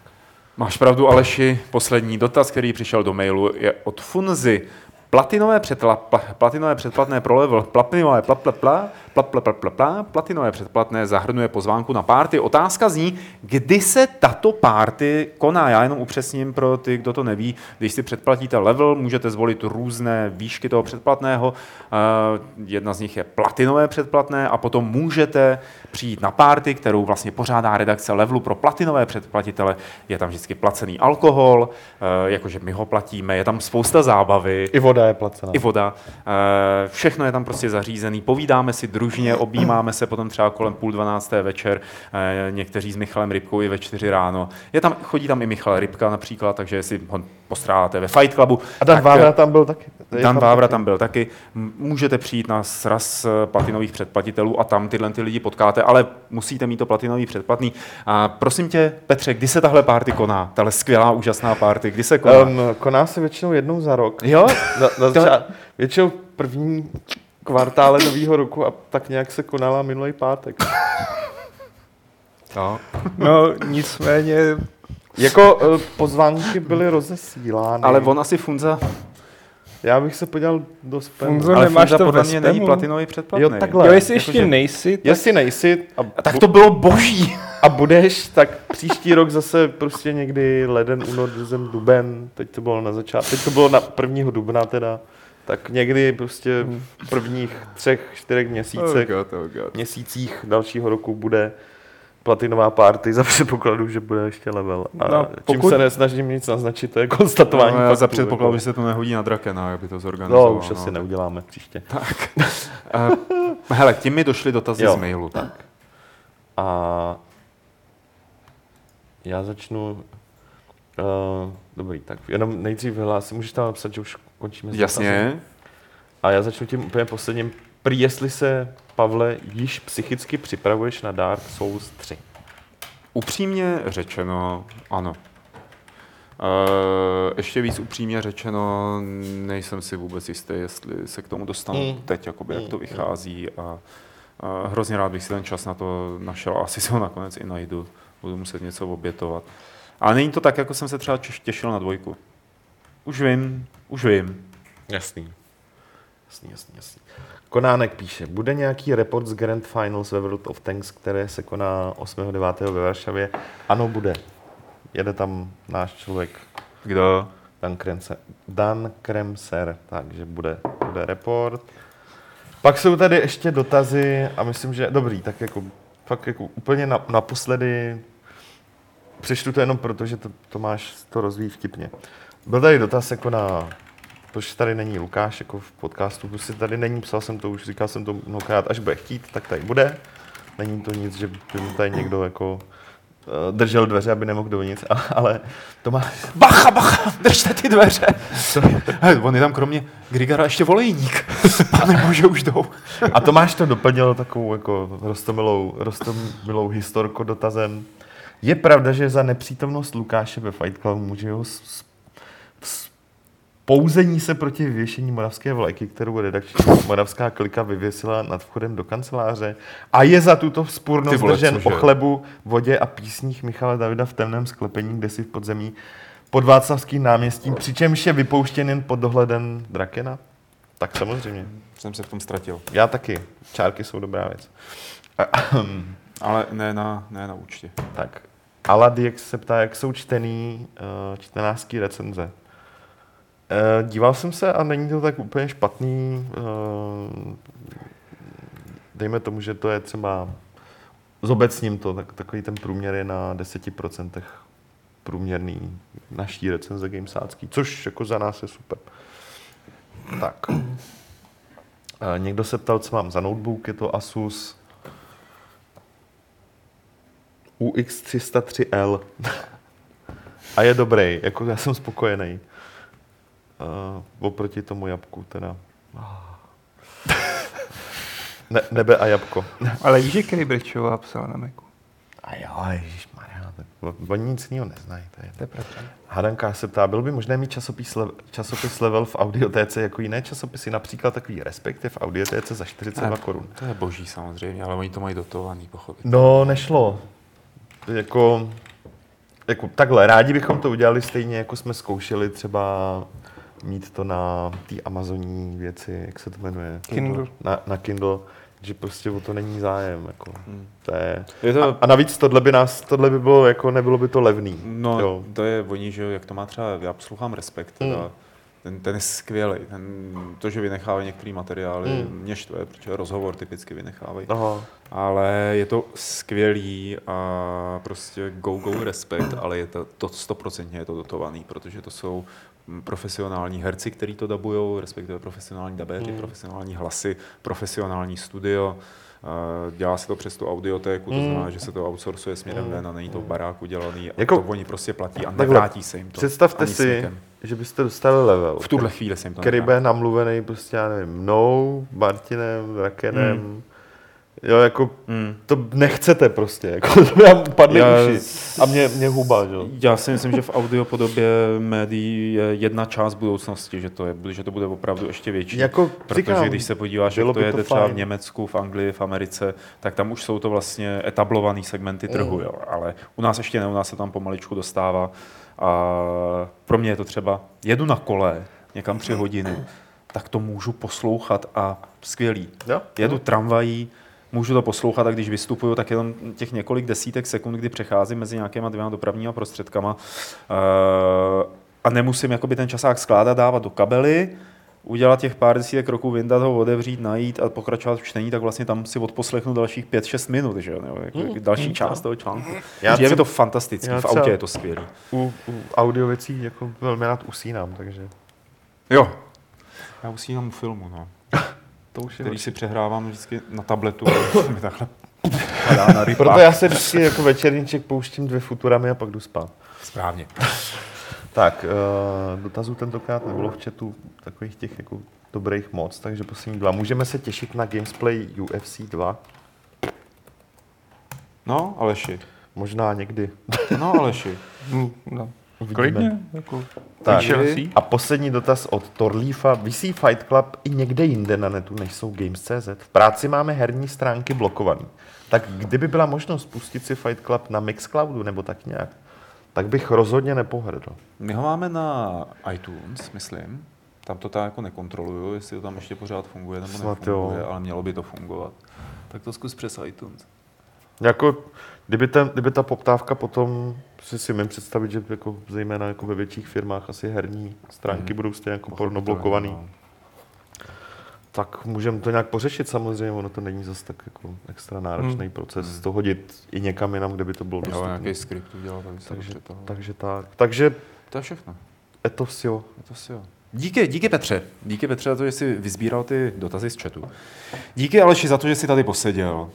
Máš pravdu, Aleši. Poslední dotaz, který přišel do mailu, je od Funzy. Platinové, předla, pla, platinové předplatné pro level, platinové pla, pla, pla, pla, pla, pla, pla, pla, platinové předplatné zahrnuje pozvánku na párty. Otázka zní, kdy se tato párty koná. Já jenom upřesním pro ty, kdo to neví. Když si předplatíte level, můžete zvolit různé výšky toho předplatného. Eh, Jedna z nich je platinové předplatné a potom můžete přijít na párty, kterou vlastně pořádá redakce levelu pro platinové předplatitele. Je tam vždycky placený alkohol, eh, jakože my ho platíme, je tam spousta zábavy. I voda je placená. I voda. Eh, Všechno je tam prostě zařízený. Povídáme si družně, objímáme se potom třeba kolem půl dvanácté večer. eh, Někteří s Michalem Rybkou i ve čtyři ráno. Je tam, chodí tam i Michal Rybka například, takže si ho postrádáte ve Fight Clubu. A Dan tak, Vávra eh, tam byl taky. Dan Vávra taky. tam byl taky. Můžete přijít na sraz eh, platinových předplatitelů a tam tyhle ty lidi potkáte, ale musíte mít to platinový předplatný. A prosím tě, Petře, kdy se tahle párty koná? Tahle skvělá, úžasná párty, kdy se koná? Um, koná se většinou jednou za rok. jo? Na, na začát, většinou první kvartále nového roku a tak nějak se konala minulý pátek. jo. No, nicméně, Jako uh, pozvánky byly rozesílány. Ale on asi Funza, Já bych se podíval do spamu. Funzo, ale nemáš Funza to podle ve mě není platinový předplatný. Jo, takhle. jo, jestli jakože- ještě nejsi, tak Jestli nejsi a, A tak to bylo boží. a budeš, tak příští rok zase prostě někdy leden, únor, duben, teď to bylo na začátku, teď to bylo na 1. dubna teda, tak někdy prostě v prvních třech, čtyřech měsících, God, oh God. měsících dalšího roku bude platinová party za předpokladu, že bude ještě level. A No, čím pokud- se nesnažím nic naznačit, to je konstatování No, já za předpokladu, jako. že se to nehodí na Drakena, jak by to zorganizoval. No, už asi neuděláme příště. Tak. Uh, hele, tím mi došly dotazy Jo. z mailu. Tak. A já začnu... Uh, dobrý, tak jenom nejdřív vyhlásím, můžeš tam napsat, že už končíme s dotazem? Jasně. A já začnu tím úplně posledním. Prý, jestli se, Pavle, již psychicky připravuješ na Dark Souls 3. Upřímně řečeno, ano. Uh, ještě víc upřímně řečeno, nejsem si vůbec jistý, jestli se k tomu dostanu Mm. teď, jakoby, jak to Mm, vychází. A, a hrozně rád bych si ten čas na to našel. Asi si ho nakonec i najdu. Budu muset něco obětovat. Ale není to tak, jako jsem se třeba těšil na dvojku. Už vím, už vím. Jasný. Jasný, jasný, jasný. Konánek píše, bude nějaký report z Grand Finals ve World of Tanks, které se koná 8.9. ve Varšavě? Ano, bude. Jede tam náš člověk, Kdo? Dan Kremser. Dan Kremser, takže bude, bude report. Pak jsou tady ještě dotazy a myslím, že dobrý, tak jako fakt jako úplně na, naposledy přečtu to jenom proto, že to, Tomáš to rozvíjí vtipně. Byl tady dotaz jako na proč tady není Lukáš jako v podcastu, prostě tady není, psal jsem to už, říkal jsem to mnohokrát, až bude chtít, tak tady bude. Není to nic, že by mu tady někdo jako eh, držel dveře, aby nemohl dovnitř, a- ale to má... Bacha, bacha, držte ty dveře. Hele, on je tam kromě Grigara ještě volejník. [LAUGHS] Pane bože, už jdou. A Tomáš to doplnil takovou jako rostomilou, rostomilou historko dotazem. Je pravda, že za nepřítomnost Lukáše ve Fight Club může s- pouzení se proti vyvěšení moravské vlajky, kterou redakční moravská klika vyvěsila nad vchodem do kanceláře a je za tuto vole, držen o chlebu, vodě a písních Michala Davida v temném sklepení, kde si v podzemí pod Václavským náměstím, přičemž je vypouštěn jen pod dohledem Drakena? Tak samozřejmě. Jsem se v tom ztratil. Já taky. Čárky jsou dobrá věc. Ale ne na, ne na účtě. tak. Aladiex se ptá, jak jsou čtený uh, čtenářský recenze. Uh, díval jsem se a není to tak úplně špatný. Uh, dejme tomu, že to je třeba zobecním to, tak, takový ten průměr je na 10% průměrný naší recenze gamesácký, což jako za nás je super. Tak. Uh, někdo se ptal, co mám za notebook, je to Asus UX303L. [LAUGHS] A je dobrý, jako já jsem spokojený. Uh, oproti tomu jabku teda. [LAUGHS] Ne, nebe a jabko. Ale víš, že Cambridgeová psala na Macu? A jo, ježišmarja, oni nic jiného neznají. To je, To je pravda. Hadanka se ptá, byl by možné mít časopis, lev, časopis level v audiotéce jako jiné časopisy, například takový Respekt je v audiotéce za 42 Ne. korun. To je boží samozřejmě, ale oni to mají dotovaný, pochopit. No, nešlo. Jako, jako takhle, rádi bychom to udělali stejně, jako jsme zkoušeli třeba mít to na té amazonní věci, jak se to jmenuje? Kindle. Na, na Kindle, že prostě o to není zájem. Jako. Hmm. To je... Je to, A, a navíc tohle by nás, tohle by bylo, jako nebylo by to levný. no, jo. to je oni, že jo, jak to má třeba, já poslouchám Respekt, teda, Mm. ten, ten je skvělý. Ten, to, že vynechávají některé materiály, Mm. mě štve, protože rozhovor typicky vynechávají. Aha. Ale je to skvělý a prostě go, go respekt, ale je to, to stoprocentně je to dotovaný, protože to jsou profesionální herci, kteří to dabujou, respektive profesionální dabéři, Mm. profesionální hlasy, profesionální studio. Eh, Dělá se to přes tu audiotéku, to Mm. znamená, že se to outsourcuje směrem Mm. ven a není to v baráku dělaný. A Jako- to oni prostě platí a nevrátí se jim to. Představte si, snikem. že byste dostali level. V tuhle chvíli se jim to který nevrátí. bude namluvený prostě, já nevím, mnou, Martinem, Rakenem. Jo, jako Mm. to nechcete prostě, jako [LAUGHS] to vám padly Já- uši. A mě, mě huba, jo. Já si myslím, že v audiopodobě médií je jedna část budoucnosti, že to, je, že to bude opravdu ještě větší. Jako, Protože říkám, když se podíváš, jak to by je to třeba fajn. v Německu, v Anglii, v Americe, tak tam už jsou to vlastně etablované segmenty trhu, Mm. jo. ale u nás ještě ne, u nás se tam pomaličku dostává. A pro mě je to třeba, jedu na kole někam tři hodiny, tak to můžu poslouchat a skvělý. Jo? Jedu tramvají, můžu to poslouchat a když vystupuju, tak jenom těch několik desítek sekund, kdy přecházím mezi nějakýma dvěma dopravníma prostředkama eh, a nemusím jakoby ten časák skládat, dávat do kabely, udělat těch pár desítek kroků, vyndat ho, otevřít, najít a pokračovat v čtení, tak vlastně tam si odposlechnu dalších 5-6 minut, že jo, jako Mm, další mm, část to. toho článku. Já je mi to fantastický, já v autě je to skvělé. U, u audio věcí jako velmi rád usínám, takže Jo. Já usínám u filmu, no. To už je který horší. si přehrávám vždycky na tabletu. [COUGHS] mi takhle padá na. Proto já se vždycky jako večerníček pouštím dvě futurami a pak jdu spát. Správně. Tak, uh, dotazů tentokrát nebylo v chatu takových těch jako dobrých moc, takže poslední dva. Můžeme se těšit na Gamesplay UFC 2? No, Aleši. Možná někdy. No, Aleši. No, no. Uvidíme. Klidně. Jako, Tak. A poslední dotaz od Torlífa. Vysí Fight Club i někde jinde na netu, než jsou Games.cz? V práci máme herní stránky blokovaný. Tak kdyby byla možnost pustit si Fight Club na Mixcloudu nebo tak nějak, tak bych rozhodně nepohrdl. My ho máme na iTunes, myslím. Tam to tak jako nekontroluju, jestli to tam ještě pořád funguje nebo Snad nefunguje, jo. ale mělo by to fungovat. Tak to zkus přes iTunes. Jako, kdyby, ten, kdyby ta poptávka potom, si si mím představit, že jako, zejména jako ve větších firmách asi herní stránky Mhm. budou stejně jako porno blokovaný, no. tak můžeme to nějak pořešit samozřejmě, ono to není zase tak jako extra náročný Hmm. proces, Hmm. to hodit i někam jinam, kde by to bylo Jo, dostupné. nějaký skript udělat, aby se Takže, takže, toho. takže tak. Takže To je všechno. je to vsio. Je to si jo. Díky, díky Petře. Díky Petře za to, že jsi vyzbíral ty dotazy z chatu. Díky Aleši za to, že jsi tady poseděl.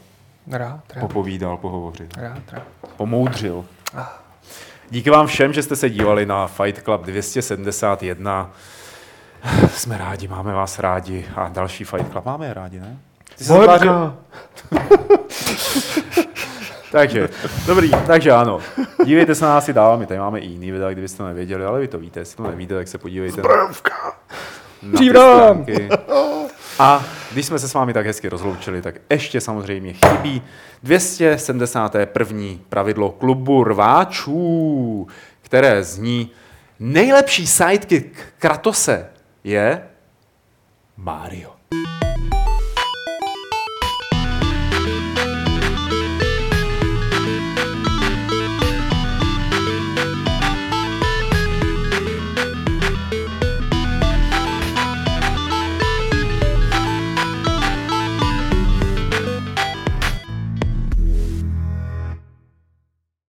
Rád, rád, popovídal, pohovořil, rád, rád. pomoudřil. Díky vám všem, že jste se dívali na Fight Club 271. Jsme rádi, máme vás rádi a další Fight Club máme je rádi, ne? Ty se zatvářil- [LAUGHS] takže, dobrý, takže ano. Dívejte se na nás i dál, my tady máme i jiný videa, kdybyste to nevěděli, ale vy to víte, jestli to nevíte, tak se podívejte ty Příbram! A když jsme se s vámi tak hezky rozloučili, tak ještě samozřejmě chybí 271. pravidlo klubu rváčů, které zní nejlepší sidekick Kratose je Mario.